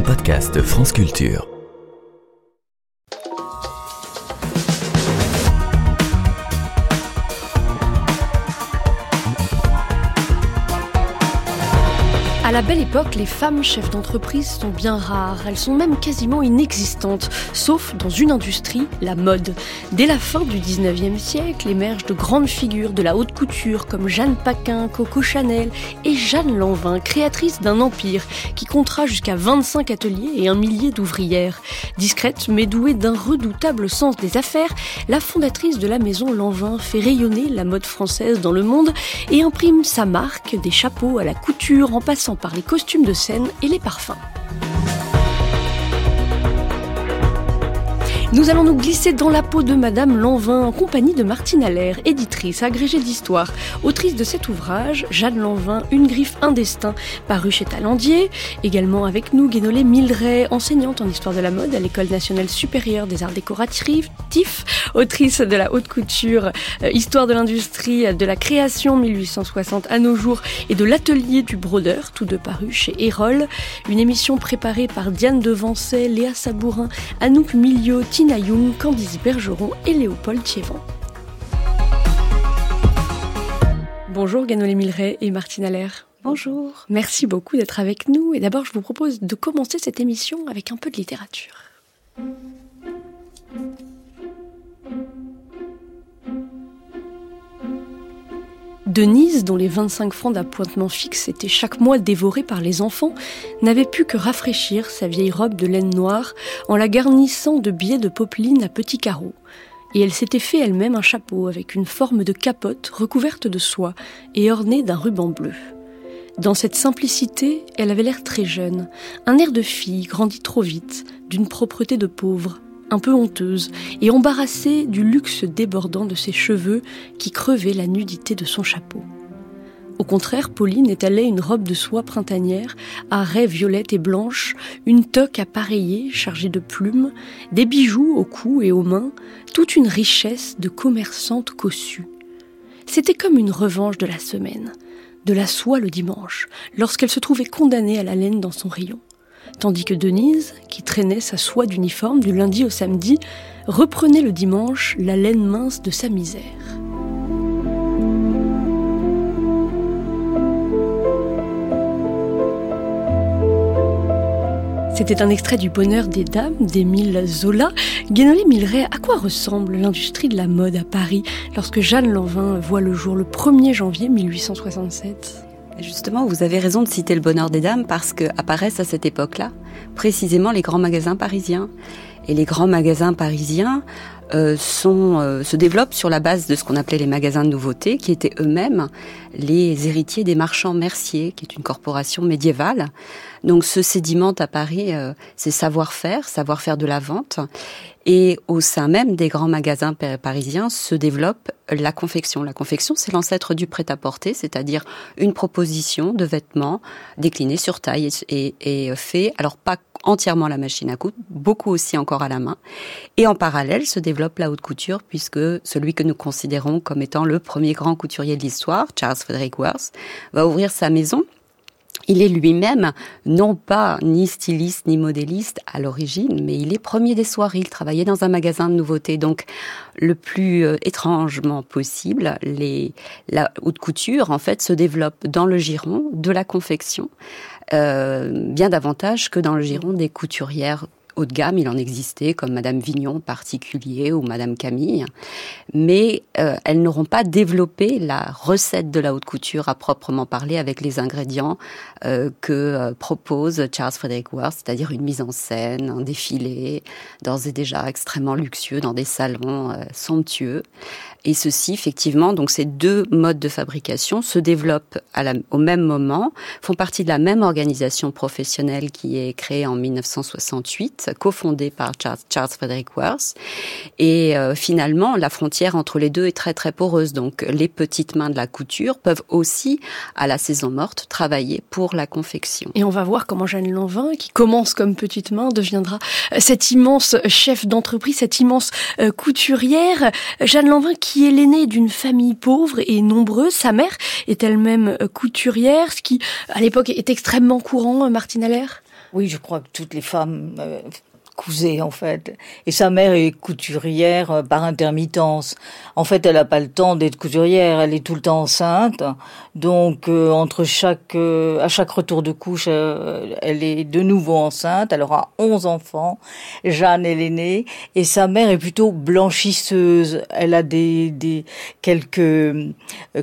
un podcast France Culture. Belle époque, les femmes chefs d'entreprise sont bien rares. Elles sont même quasiment inexistantes, sauf dans une industrie, la mode. Dès la fin du 19e siècle émergent de grandes figures de la haute couture comme Jeanne Paquin, Coco Chanel et Jeanne Lanvin, créatrice d'un empire qui comptera jusqu'à 25 ateliers et un millier d'ouvrières. Discrète mais douée d'un redoutable sens des affaires, la fondatrice de la maison Lanvin fait rayonner la mode française dans le monde et imprime sa marque des chapeaux à la couture en passant par les costumes de scène et les parfums. Nous allons nous glisser dans la peau de Madame Lanvin en compagnie de Martine Allaire, éditrice, agrégée d'histoire, autrice de cet ouvrage, Jeanne Lanvin, Une griffe, un destin, paru chez Talandier. Également avec nous, Guénolé Mildray, enseignante en histoire de la mode à l'École nationale supérieure des arts décoratifs, TIF, autrice de la haute couture, euh, histoire de l'industrie, de la création 1860 à nos jours et de l'atelier du brodeur, tous deux parus chez Erol. Une émission préparée par Diane Devancet, Léa Sabourin, Anouk Miliot, Tina Young, Candice Bergeron et Léopold Thiévan. Bonjour Ganolé Milleray et Martine Allaire. Bonjour. Merci beaucoup d'être avec nous et d'abord je vous propose de commencer cette émission avec un peu de littérature. Denise, dont les 25 francs d'appointement fixe étaient chaque mois dévorés par les enfants, n'avait pu que rafraîchir sa vieille robe de laine noire en la garnissant de billets de popeline à petits carreaux. Et elle s'était fait elle-même un chapeau avec une forme de capote recouverte de soie et ornée d'un ruban bleu. Dans cette simplicité, elle avait l'air très jeune, un air de fille grandi trop vite, d'une propreté de pauvre, un peu honteuse et embarrassée du luxe débordant de ses cheveux qui crevaient la nudité de son chapeau. Au contraire, Pauline étalait une robe de soie printanière, à raies violettes et blanches, une toque appareillée chargée de plumes, des bijoux au cou et aux mains, toute une richesse de commerçante cossue. C'était comme une revanche de la semaine, de la soie le dimanche, lorsqu'elle se trouvait condamnée à la laine dans son rayon tandis que Denise, qui traînait sa soie d'uniforme du lundi au samedi, reprenait le dimanche la laine mince de sa misère. C'était un extrait du Bonheur des Dames d'Émile Zola. Guénolé Milleray, à quoi ressemble l'industrie de la mode à Paris lorsque Jeanne Lanvin voit le jour le 1er janvier 1867 Justement, vous avez raison de citer le bonheur des dames parce que apparaissent à cette époque-là précisément les grands magasins parisiens. Et les grands magasins parisiens euh, sont, euh, se développent sur la base de ce qu'on appelait les magasins de nouveautés, qui étaient eux-mêmes les héritiers des marchands Mercier, qui est une corporation médiévale. Donc ce sédimente à Paris euh, c'est savoir-faire, savoir-faire de la vente. Et au sein même des grands magasins parisiens se développe la confection. La confection, c'est l'ancêtre du prêt-à-porter, c'est-à-dire une proposition de vêtements déclinés sur taille et, et fait, alors pas entièrement la machine à coudre, beaucoup aussi encore à la main. Et en parallèle se développe la haute couture, puisque celui que nous considérons comme étant le premier grand couturier de l'histoire, Charles Frederick Worth, va ouvrir sa maison il est lui-même non pas ni styliste ni modéliste à l'origine, mais il est premier des soirées. Il travaillait dans un magasin de nouveautés. Donc, le plus euh, étrangement possible, les, la haute couture, en fait, se développe dans le giron de la confection, euh, bien davantage que dans le giron des couturières haut de gamme, il en existait, comme Madame Vignon particulier ou Madame Camille, mais euh, elles n'auront pas développé la recette de la haute couture à proprement parler avec les ingrédients euh, que euh, propose Charles Frederick Worth, c'est-à-dire une mise en scène, un défilé, d'ores et déjà extrêmement luxueux dans des salons somptueux. Et ceci, effectivement, donc ces deux modes de fabrication se développent au même moment, font partie de la même organisation professionnelle qui est créée en 1968, cofondée par Charles, Charles Frederick Worth. Et euh, finalement, la frontière entre les deux est très très poreuse. Donc, les petites mains de la couture peuvent aussi, à la saison morte, travailler pour la confection. Et on va voir comment Jeanne Lanvin, qui commence comme petite main, deviendra euh, cette immense chef d'entreprise, cette immense euh, couturière. Jeanne Lanvin qui est l'aînée d'une famille pauvre et nombreuse. Sa mère est elle-même euh, couturière, ce qui, à l'époque, est extrêmement courant, Martine Allaire? Oui, je crois que toutes les femmes cousée en fait. Et sa mère est couturière euh, par intermittence. En fait, elle n'a pas le temps d'être couturière, elle est tout le temps enceinte. Donc euh, entre chaque euh, à chaque retour de couche, elle est de nouveau enceinte. Elle aura 11 enfants. Jeanne est l'aînée et sa mère est plutôt blanchisseuse. Elle a des des quelques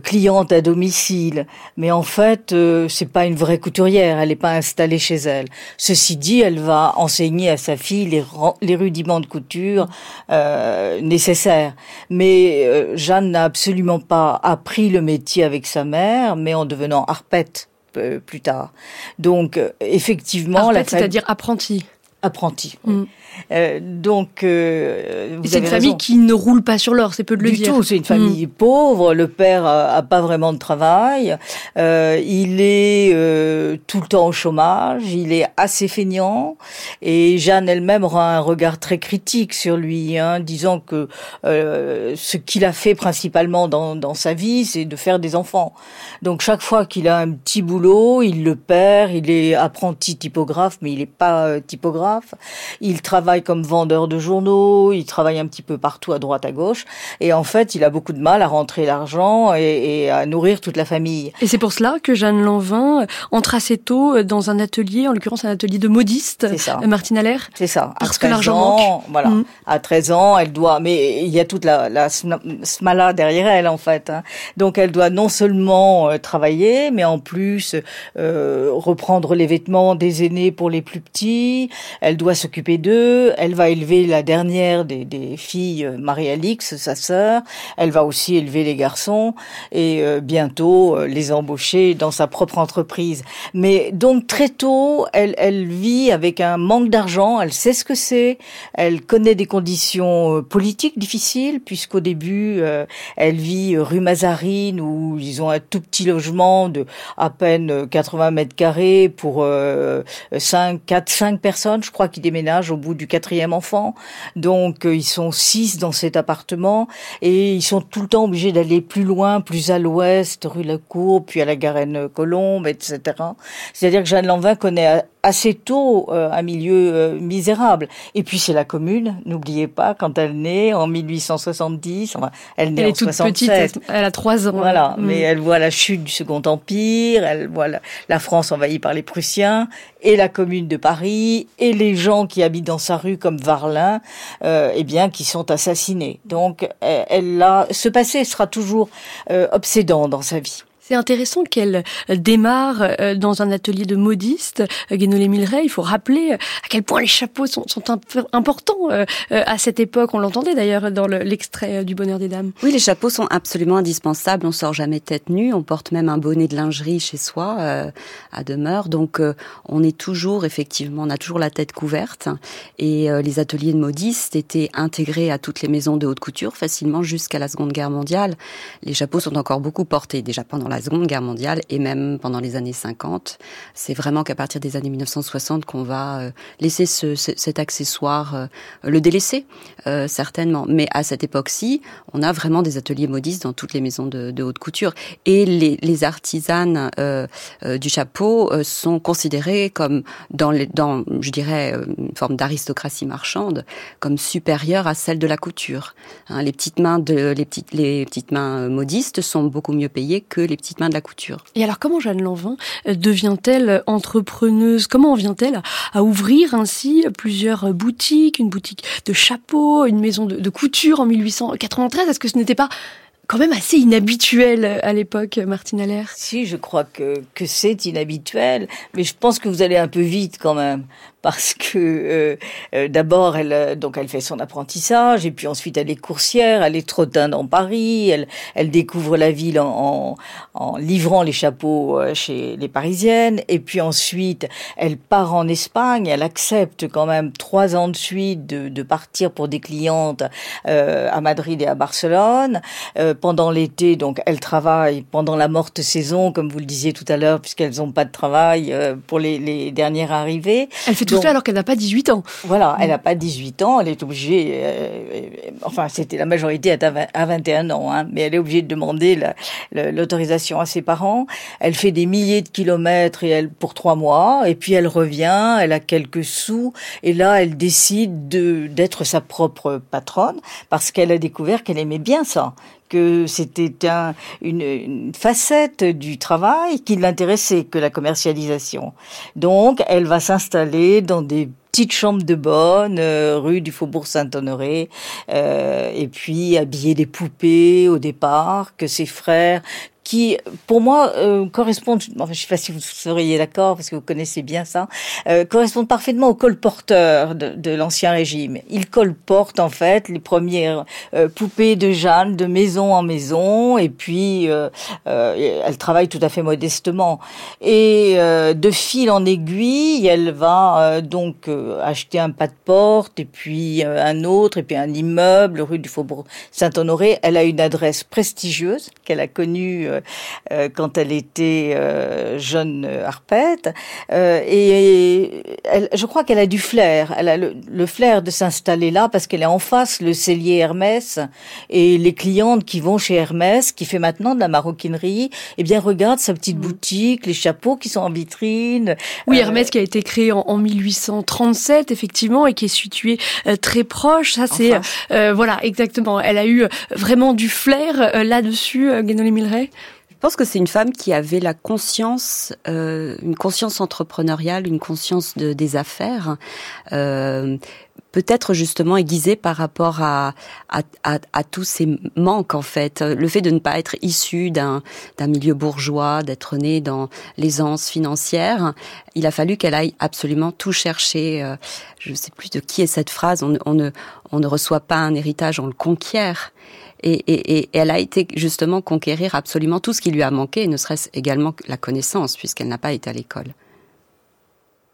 clientes à domicile, mais en fait, c'est pas une vraie couturière, elle n'est pas installée chez elle. Ceci dit, elle va enseigner à sa fille les, rudiments de couture euh, nécessaires. Mais euh, Jeanne n'a absolument pas appris le métier avec sa mère, mais en devenant harpette euh, plus tard. Donc effectivement, la c'est-à-dire apprenti. Apprenti. Mm. Euh, donc, euh, c'est une famille qui ne roule pas sur l'or, c'est peu de le du dire. tout. C'est une famille mm. pauvre. Le père a, pas vraiment de travail. Euh, il est euh, tout le temps au chômage. Il est assez feignant. Et Jeanne elle-même aura un regard très critique sur lui, hein, disant que euh, ce qu'il a fait principalement dans, dans sa vie, c'est de faire des enfants. Donc chaque fois qu'il a un petit boulot, il le perd. Il est apprenti typographe, mais il n'est pas typographe. Il travaille travaille comme vendeur de journaux, il travaille un petit peu partout à droite à gauche, et en fait, il a beaucoup de mal à rentrer l'argent et, à nourrir toute la famille. Et c'est pour cela que Jeanne Lanvin entre assez tôt dans un atelier, en l'occurrence un atelier de modiste, ça. Euh, Martine Allaire. C'est ça. Parce que l'argent manque. Voilà. Mm. À 13 ans, elle doit, mais il y a toute la, la smala derrière elle en fait. Hein. Donc elle doit non seulement euh, travailler, mais en plus euh, reprendre les vêtements des aînés pour les plus petits. Elle doit s'occuper d'eux elle va élever la dernière des, filles, euh, Marie-Alix, sa sœur. Elle va aussi élever les garçons et euh, bientôt euh, les embaucher dans sa propre entreprise. Mais donc très tôt, elle, elle vit avec un manque d'argent. Elle sait ce que c'est. Elle connaît des conditions politiques difficiles puisqu'au début, elle vit rue Mazarine où ils ont un tout petit logement de à peine 80 mètres carrés pour 5, 4, 5 personnes, je crois, qui déménagent au bout du quatrième enfant. Donc euh, ils sont six dans cet appartement et ils sont tout le temps obligés d'aller plus loin, plus à l'ouest, rue La Cour, puis à la Garenne Colombe, etc. C'est-à-dire que Jeanne Lanvin connaît assez tôt euh, un milieu euh, misérable. Et puis c'est la commune, n'oubliez pas, quand elle naît en 1870, enfin, elle naît elle en est toute petite, elle a trois ans. Voilà, mm. mais elle voit la chute du Second Empire, elle voit la, France envahie par les Prussiens, et la commune de Paris, et les gens qui habitent dans sa rue comme Varlin, euh, eh bien, qui sont assassinés. Donc, elle, a, ce passé sera toujours euh, obsédant dans sa vie. C'est intéressant qu'elle démarre euh, dans un atelier de modiste, euh, Guénolé Milleray. Il faut rappeler à quel point les chapeaux sont, importants euh, à cette époque. On l'entendait d'ailleurs dans l'extrait du Bonheur des Dames. Oui, les chapeaux sont absolument indispensables. On sort jamais tête nue. On porte même un bonnet de lingerie chez soi à demeure. Donc, on est toujours effectivement, on a toujours la tête couverte. Et les ateliers de modistes étaient intégrés à toutes les maisons de haute couture facilement jusqu'à la Seconde Guerre mondiale. Les chapeaux sont encore beaucoup portés déjà pendant la la Seconde Guerre mondiale et même pendant les années 50. C'est vraiment qu'à partir des années 1960 qu'on va euh, laisser ce, cet accessoire, euh, le délaisser euh, certainement. Mais à cette époque-ci, on a vraiment des ateliers modistes dans toutes les maisons de, haute couture et les, les artisanes du chapeau sont considérées comme dans, je dirais une forme d'aristocratie marchande comme supérieure à celle de la couture. Hein, les petites mains les petites les petites mains modistes sont beaucoup mieux payées que les petites Et alors comment Jeanne Lanvin euh, devient-elle entrepreneuse? Comment en vient-elle à ouvrir ainsi plusieurs boutiques, une boutique de chapeaux, une maison de, de couture en 1893 Est-ce que ce n'était pas quand même assez inhabituel à l'époque, Martine Allaire. Si, je crois que, que c'est inhabituel, mais je pense que vous allez un peu vite quand même parce que euh, euh, d'abord elle euh, donc elle fait son apprentissage et puis ensuite elle est coursière, elle est trottin dans Paris, elle elle découvre la ville en, en, livrant les chapeaux chez les Parisiennes et puis ensuite elle part en Espagne, elle accepte quand même trois ans de suite de, de partir pour des clientes à Madrid et à Barcelone pendant l'été, donc elle travaille pendant la morte saison, comme vous le disiez tout à l'heure, puisqu'elles n'ont pas de travail euh, pour les, les, dernières arrivées. Elle fait tout ça alors qu'elle n'a pas 18 ans. Voilà, elle n'a pas 18 ans, elle est obligée, enfin c'était la majorité à 21 ans, hein, mais elle est obligée de demander l'autorisation à ses parents. Elle fait des milliers de kilomètres et elle pour trois mois, et puis elle revient, elle a quelques sous, et là elle décide de d'être sa propre patronne parce qu'elle a découvert qu'elle aimait bien ça que c'était un, une, une, facette du travail qui l'intéressait que la commercialisation. Donc, elle va s'installer dans des petites chambres de bonne, euh, rue du Faubourg Saint-Honoré, euh, et puis habiller des poupées au départ, que ses frères qui, pour moi, euh, correspondent, je sais pas si vous seriez d'accord, parce que vous connaissez bien ça, euh, correspondent parfaitement au colporteur de, de l'ancien régime. Il colporte, en fait, les premières euh, poupées de Jeanne de maison en maison, et puis euh, euh elle travaille tout à fait modestement. Et de fil en aiguille, elle va donc acheter un pas de porte, et puis un autre, et puis un immeuble, rue du Faubourg Saint-Honoré. Elle a une adresse prestigieuse qu'elle a connue euh, euh, quand elle était euh, jeune harpette. et elle, je crois qu'elle a du flair. Elle a le, flair de s'installer là parce qu'elle est en face le cellier Hermès et les clientes qui vont chez Hermès, qui fait maintenant de la maroquinerie, eh bien regardent sa petite mm. boutique, les chapeaux qui sont en vitrine. Oui, Hermès qui a été créé en, 1837 effectivement et qui est situé très proche. Ça c'est voilà exactement. Elle a eu vraiment du flair là-dessus, Guénolé Milleray. Je pense que c'est une femme qui avait la conscience, euh, une conscience entrepreneuriale, une conscience de, des affaires. Euh, peut-être justement aiguisée par rapport à, à, à, tous ces manques en fait. Le fait de ne pas être issue d'un milieu bourgeois, d'être née dans l'aisance financière, il a fallu qu'elle aille absolument tout chercher. Euh, je ne sais plus de qui est cette phrase, on, on, ne, on ne reçoit pas un héritage, on le conquiert. Et, et, et, elle a été justement conquérir absolument tout ce qui lui a manqué, ne serait-ce également la connaissance, puisqu'elle n'a pas été à l'école.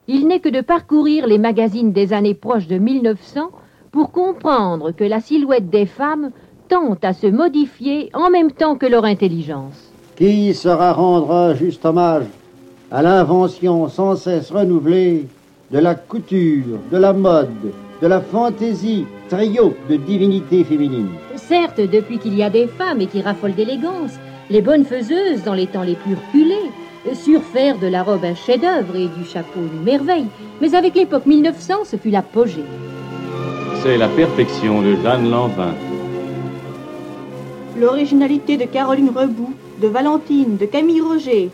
Il n'est que de parcourir les magazines des années proches de 1900 pour comprendre que la silhouette des femmes tend à se modifier en même temps que leur intelligence. Qui sera rendre juste hommage à l'invention sans cesse renouvelée de la couture, de la mode, de la fantaisie, trio de divinités féminines. Certes, depuis qu'il y a des femmes et qui raffolent d'élégance, les bonnes faiseuses dans les temps les plus reculés, surfaire de la robe un chef-d'œuvre et du chapeau une merveille, mais avec l'époque 1900, ce fut l'apogée. C'est la perfection de Jeanne Lanvin. L'originalité de Caroline Rebout, de Valentine, de Camille Roger,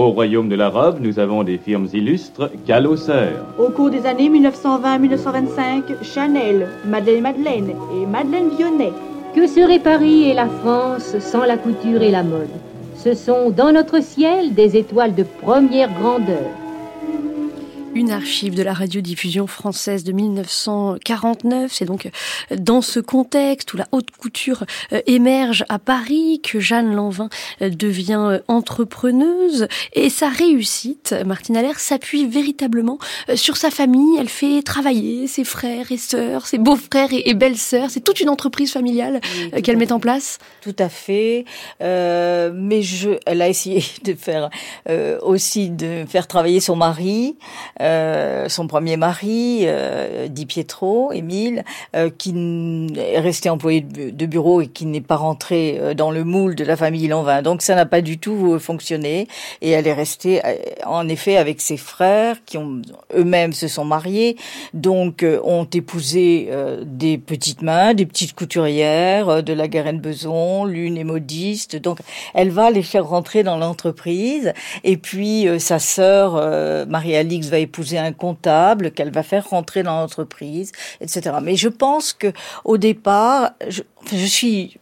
au royaume de la robe, nous avons des firmes illustres, Galosser. Au cours des années 1920-1925, Chanel, Madeleine Madeleine et Madeleine Vionnet. Que serait Paris et la France sans la couture et la mode? Ce sont dans notre ciel des étoiles de première grandeur une archive de la radiodiffusion française de 1949. C'est donc euh, dans ce contexte où la haute couture euh, émerge à Paris que Jeanne Lanvin euh, devient entrepreneuse et sa réussite, Martine Allaire, s'appuie véritablement sur sa famille. Elle fait travailler ses frères et sœurs, ses beaux-frères et, belles-sœurs. C'est toute une entreprise familiale qu'elle met en place. Tout à fait. Euh, mais je, elle a essayé de faire aussi de faire travailler son mari. Euh, son premier mari, euh, Di Pietro, Émile, euh, qui est resté employé de bureau et qui n'est pas rentré euh, dans le moule de la famille Lanvin. Donc ça n'a pas du tout fonctionné et elle est restée en effet avec ses frères qui ont eux-mêmes se sont mariés, donc ont épousé des petites mains, des petites couturières, de la Garenne-Beson, l'une est modiste. Donc elle va les faire rentrer dans l'entreprise et puis sa sœur Marie-Alix va épouser un comptable qu'elle va faire rentrer dans l'entreprise, etc. Mais je pense que au départ, je, je suis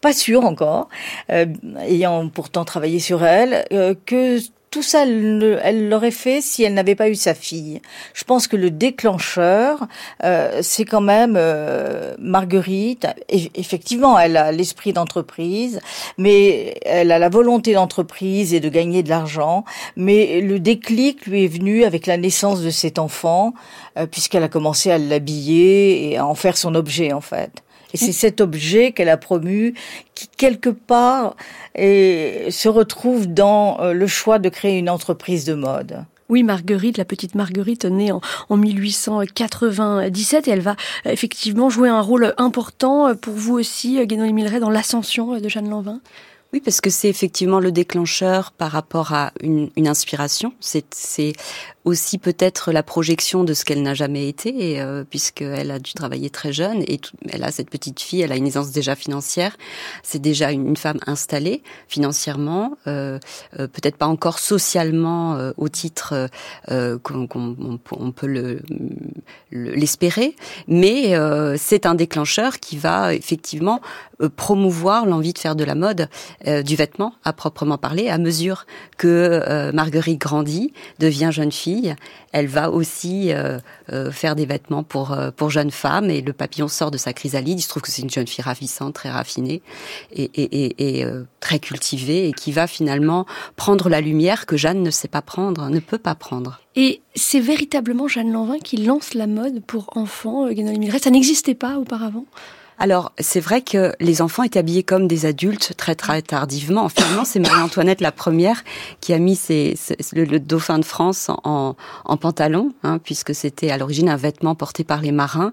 pas sûre encore, euh, ayant pourtant travaillé sur elle, euh, que tout ça, elle l'aurait fait si elle n'avait pas eu sa fille. Je pense que le déclencheur, euh, c'est quand même euh, Marguerite. effectivement, elle a l'esprit d'entreprise, mais elle a la volonté d'entreprise et de gagner de l'argent. Mais le déclic lui est venu avec la naissance de cet enfant, euh, puisqu'elle a commencé à l'habiller et à en faire son objet, en fait. Et c'est cet objet qu'elle a promu qui, quelque part, se retrouve dans le choix de créer une entreprise de mode. Oui, Marguerite, la petite Marguerite, née en, 1897, et elle va effectivement jouer un rôle important pour vous aussi, Guénon Milleray, dans l'ascension de Jeanne Lanvin. Oui, parce que c'est effectivement le déclencheur par rapport à une, une inspiration. C'est aussi peut-être la projection de ce qu'elle n'a jamais été, euh, puisqu'elle a dû travailler très jeune et elle a cette petite fille, elle a une aisance déjà financière. C'est déjà une, femme installée financièrement, euh, euh, peut-être pas encore socialement euh, au titre euh, qu'on on peut le l'espérer, mais c'est un déclencheur qui va effectivement promouvoir l'envie de faire de la mode, du vêtement à proprement parler, à mesure que Marguerite grandit, devient jeune fille elle va aussi euh, euh, faire des vêtements pour euh, pour jeunes femmes et le papillon sort de sa chrysalide. Il se trouve que c'est une jeune fille ravissante, très raffinée et, très cultivée et qui va finalement prendre la lumière que Jeanne ne sait pas prendre, ne peut pas prendre. Et c'est véritablement Jeanne Lanvin qui lance la mode pour enfants, Guénolé Ça n'existait pas auparavant alors, c'est vrai que les enfants étaient habillés comme des adultes très très tardivement. Finalement, c'est Marie-Antoinette la première qui a mis le, dauphin de France en, pantalon, hein, puisque c'était à l'origine un vêtement porté par les marins.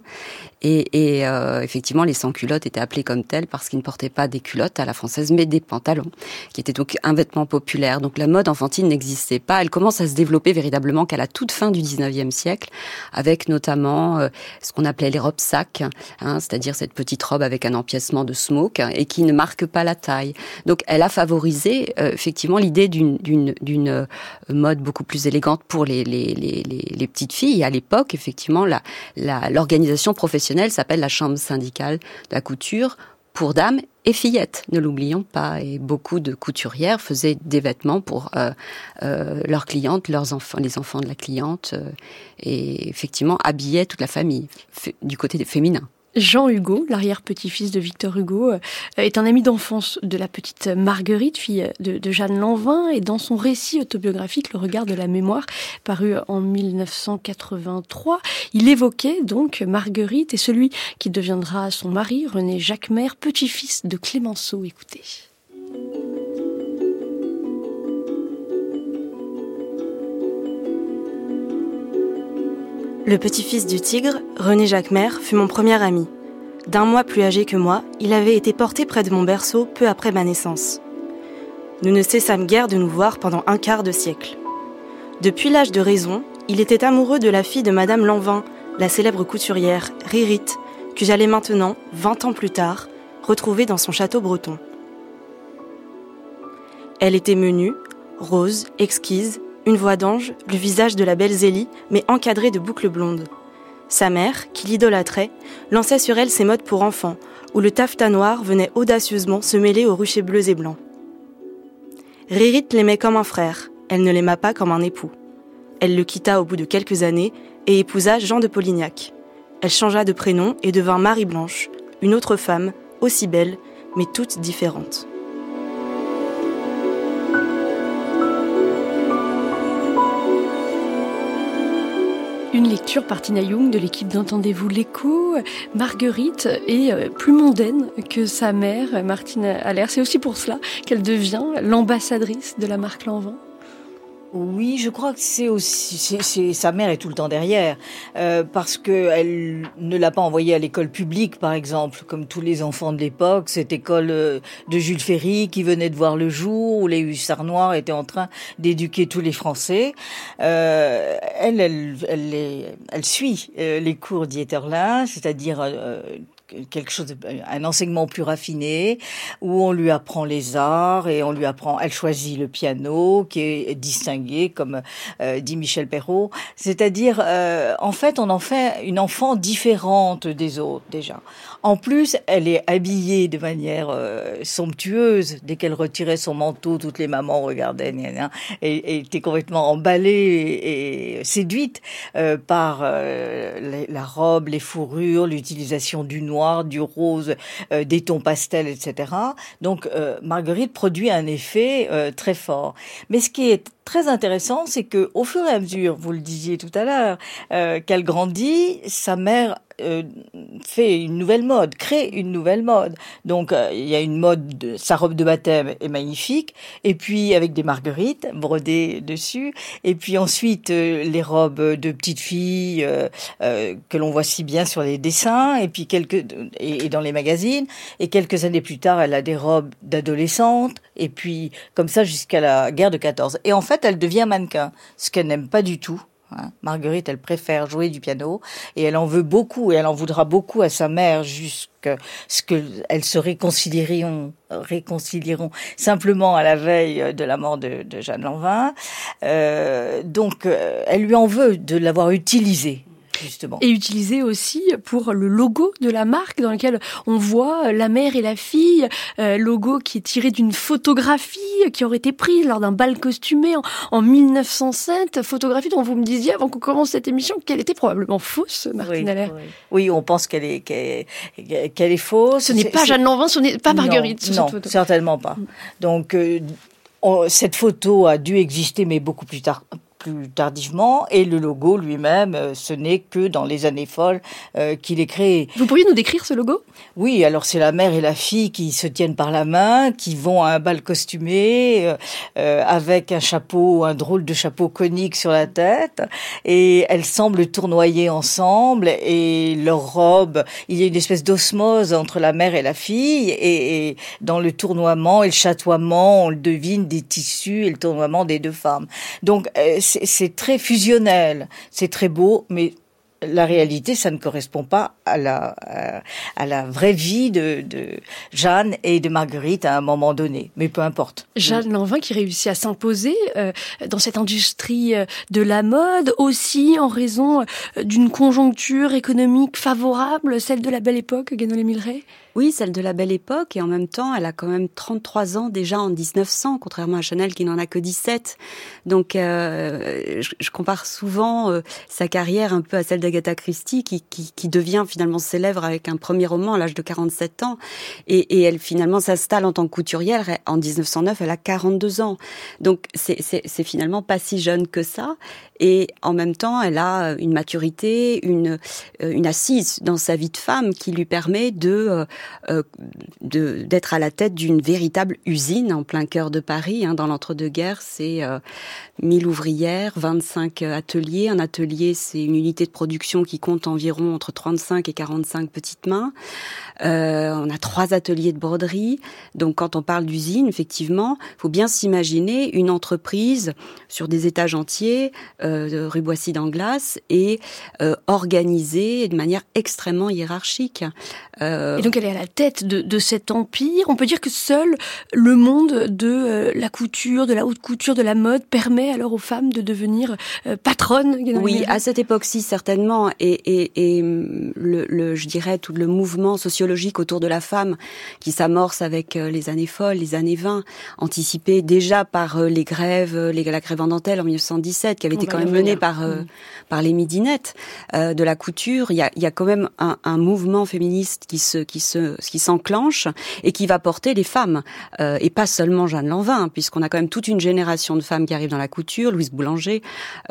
Et, et euh, effectivement, les sans-culottes étaient appelés comme tels parce qu'ils ne portaient pas des culottes à la française, mais des pantalons, qui étaient donc un vêtement populaire. Donc la mode enfantine n'existait pas. Elle commence à se développer véritablement qu'à la toute fin du 19e siècle, avec notamment euh, ce qu'on appelait les robes sacs, hein, c'est-à-dire cette petite robe avec un empiècement de smoke et qui ne marque pas la taille. Donc elle a favorisé euh, effectivement l'idée d'une d'une mode beaucoup plus élégante pour les les, les, les, petites filles. À l'époque, effectivement, la l'organisation professionnelle s'appelle la chambre syndicale de la couture pour dames et fillettes, ne l'oublions pas. Et beaucoup de couturières faisaient des vêtements pour euh, euh, leurs clientes, les enfants de la cliente, euh, et effectivement habillaient toute la famille du côté féminin. Jean Hugo, l'arrière-petit-fils de Victor Hugo, euh, est un ami d'enfance de la petite Marguerite, fille de, Jeanne Lanvin, et dans son récit autobiographique Le regard de la mémoire, paru en 1983, il évoquait donc Marguerite et celui qui deviendra son mari, René Jacquemer, petit-fils de Clémenceau. Écoutez. Le petit-fils du tigre, René Jacquemer, fut mon premier ami. D'un mois plus âgé que moi, il avait été porté près de mon berceau peu après ma naissance. Nous ne cessâmes guère de nous voir pendant un quart de siècle. Depuis l'âge de raison, il était amoureux de la fille de Madame Lanvin, la célèbre couturière, Ririte, que j'allais maintenant, vingt ans plus tard, retrouver dans son château breton. Elle était menue, rose, exquise, une voix d'ange, le visage de la belle Zélie, mais encadré de boucles blondes. Sa mère, qui l'idolâtrait, lançait sur elle ses modes pour enfants, où le taffetas noir venait audacieusement se mêler aux ruchers bleus et blancs. Ririte l'aimait comme un frère, elle ne l'aima pas comme un époux. Elle le quitta au bout de quelques années et épousa Jean de Polignac. Elle changea de prénom et devint Marie Blanche, une autre femme, aussi belle, mais toute différente. Une lecture par Tina Young de l'équipe d'Entendez-vous l'écho. Marguerite est euh, plus mondaine que sa mère, Martine Allaire. C'est aussi pour cela qu'elle devient l'ambassadrice de la marque Lanvin. Oui, je crois que c'est aussi c'est, sa mère est tout le temps derrière euh, parce que elle ne l'a pas envoyée à l'école publique par exemple comme tous les enfants de l'époque cette école euh, de Jules Ferry qui venait de voir le jour où les hussards noirs étaient en train d'éduquer tous les Français. Euh, elle, elle, elle, suit les cours d'Ieterlin, c'est-à-dire quelque chose, un enseignement plus raffiné où on lui apprend les arts et on lui apprend. Elle choisit le piano qui est distingué, comme euh, dit Michel Perrault. C'est-à-dire, euh, en fait, on en fait une enfant différente des autres déjà. En plus, elle est habillée de manière euh, somptueuse. Dès qu'elle retirait son manteau, toutes les mamans regardaient et, et étaient complètement emballées et, séduites par la robe, les fourrures, l'utilisation du noir du rose, euh, des tons pastels, etc. Donc euh, Marguerite produit un effet euh, très fort. Mais ce qui est très intéressant, c'est que au fur et à mesure, vous le disiez tout à l'heure, qu'elle grandit, sa mère fait une nouvelle mode, crée une nouvelle mode. Donc euh, il y a une mode, de, sa robe de baptême est magnifique, et puis avec des marguerites brodées dessus, et puis ensuite euh, les robes de petites filles euh, que l'on voit si bien sur les dessins, et puis quelques et, dans les magazines, et quelques années plus tard elle a des robes d'adolescente, et puis comme ça jusqu'à la guerre de 14. Et en fait elle devient mannequin, ce qu'elle n'aime pas du tout. Hein. Marguerite, elle préfère jouer du piano et elle en veut beaucoup et elle en voudra beaucoup à sa mère jusqu'à ce qu'elles se réconcilieront, réconcilieront simplement à la veille de la mort de, de Jeanne Lanvin. Euh, donc, euh, elle lui en veut de l'avoir utilisée Justement. Et utilisé aussi pour le logo de la marque dans lequel on voit la mère et la fille, euh, logo qui est tiré d'une photographie qui aurait été prise lors d'un bal costumé en, en, 1907, photographie dont vous me disiez avant qu'on commence cette émission qu'elle était probablement fausse, Martine oui, oui. oui, on pense qu'elle est qu'elle est, est, fausse. Ce n'est pas Jeanne Lanvin, ce n'est pas Marguerite non, sur non, photo. certainement pas. Donc euh, on, cette photo a dû exister, mais beaucoup plus tard, plus tardivement, et le logo lui-même, euh, ce n'est que dans les années folles euh, qu'il est créé. Vous pourriez nous décrire ce logo? Oui, alors c'est la mère et la fille qui se tiennent par la main, qui vont à un bal costumé, euh, euh, avec un chapeau, un drôle de chapeau conique sur la tête, et elles semblent tournoyer ensemble, et leur robe, il y a une espèce d'osmose entre la mère et la fille, et, et dans le tournoiement et le chatoiement, on le devine des tissus et le tournoiement des deux femmes. Donc c'est très fusionnel, c'est très beau, mais la réalité, ça ne correspond pas à la, à la vraie vie de, Jeanne et de Marguerite à un moment donné. Mais peu importe. Jeanne Lanvin qui réussit à s'imposer euh, dans cette industrie euh, de la mode, aussi en raison euh, d'une conjoncture économique favorable, celle de la belle époque, Guénolé Milleray oui, celle de la belle époque, et en même temps, elle a quand même 33 ans déjà en 1900, contrairement à Chanel qui n'en a que 17. Donc, euh, je, je, compare souvent euh, sa carrière un peu à celle d'Agatha Christie, qui, qui, qui, devient finalement célèbre avec un premier roman à l'âge de 47 ans, et, et elle finalement s'installe en tant que couturière. En 1909, elle a 42 ans. Donc, c'est finalement pas si jeune que ça, et en même temps, elle a une maturité, une, une assise dans sa vie de femme qui lui permet de euh, d'être à la tête d'une véritable usine en plein cœur de Paris. Hein, dans l'entre-deux-guerres, c'est euh, 1000 ouvrières, 25 ateliers. Un atelier, c'est une unité de production qui compte environ entre 35 et 45 petites mains. Euh, on a trois ateliers de broderie. Donc, quand on parle d'usine, effectivement, faut bien s'imaginer une entreprise sur des étages entiers, euh, rue Boissy d'Anglas, et euh, organisée de manière extrêmement hiérarchique. Euh, et donc, elle est à la tête de, de, cet empire. On peut dire que seul le monde de euh, la couture, de la haute couture, de la mode permet alors aux femmes de devenir patronnes. Oui, à cette époque-ci certainement, et, et, et le, le, je dirais tout le mouvement sociologique autour de la femme qui s'amorce avec les années folles, les années 20, anticipé déjà par les grèves, les, la grève en dentelle en 1917, qui avait été quand même menée par mmh. par les midinettes euh, de la couture. Il y a, il y a quand même un, un mouvement féministe qui se qui se qui s'enclenche et qui va porter les femmes euh, et pas seulement Jeanne Lanvin, puisqu'on a quand même toute une génération de femmes qui arrivent dans la couture, Louise Boulanger,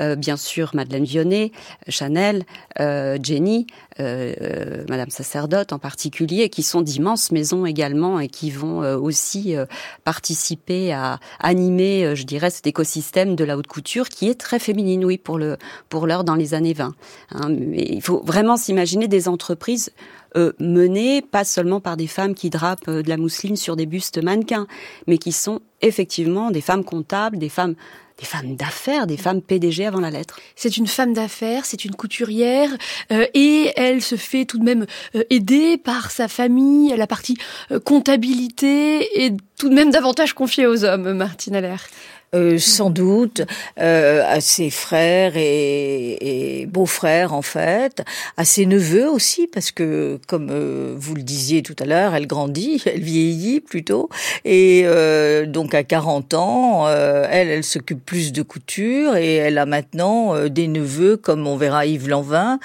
euh, bien sûr Madeleine Vionnet, Chanel, euh, Jenny, euh, Madame Sacerdote en particulier, qui sont d'immenses maisons également et qui vont euh, aussi euh, participer à animer, je dirais, cet écosystème de la haute couture qui est très féminine, oui, pour le pour l'heure dans les années 20. Hein, il faut vraiment s'imaginer des entreprises euh, menées pas seulement par des femmes qui drapent de la mousseline sur des bustes mannequins, mais qui sont effectivement des femmes comptables, des femmes des femmes d'affaires, des femmes PDG avant la lettre. C'est une femme d'affaires, c'est une couturière, euh, et elle se fait tout de même euh, aider par sa famille, la partie euh, comptabilité, et tout de même davantage confiée aux hommes, Martine Allaire. Euh, sans doute euh, à ses frères et, et beaux-frères en fait, à ses neveux aussi parce que comme euh, vous le disiez tout à l'heure, elle grandit, elle vieillit plutôt et euh, donc à 40 ans, euh, elle elle s'occupe plus de couture et elle a maintenant euh, des neveux comme on verra Yves Lanvin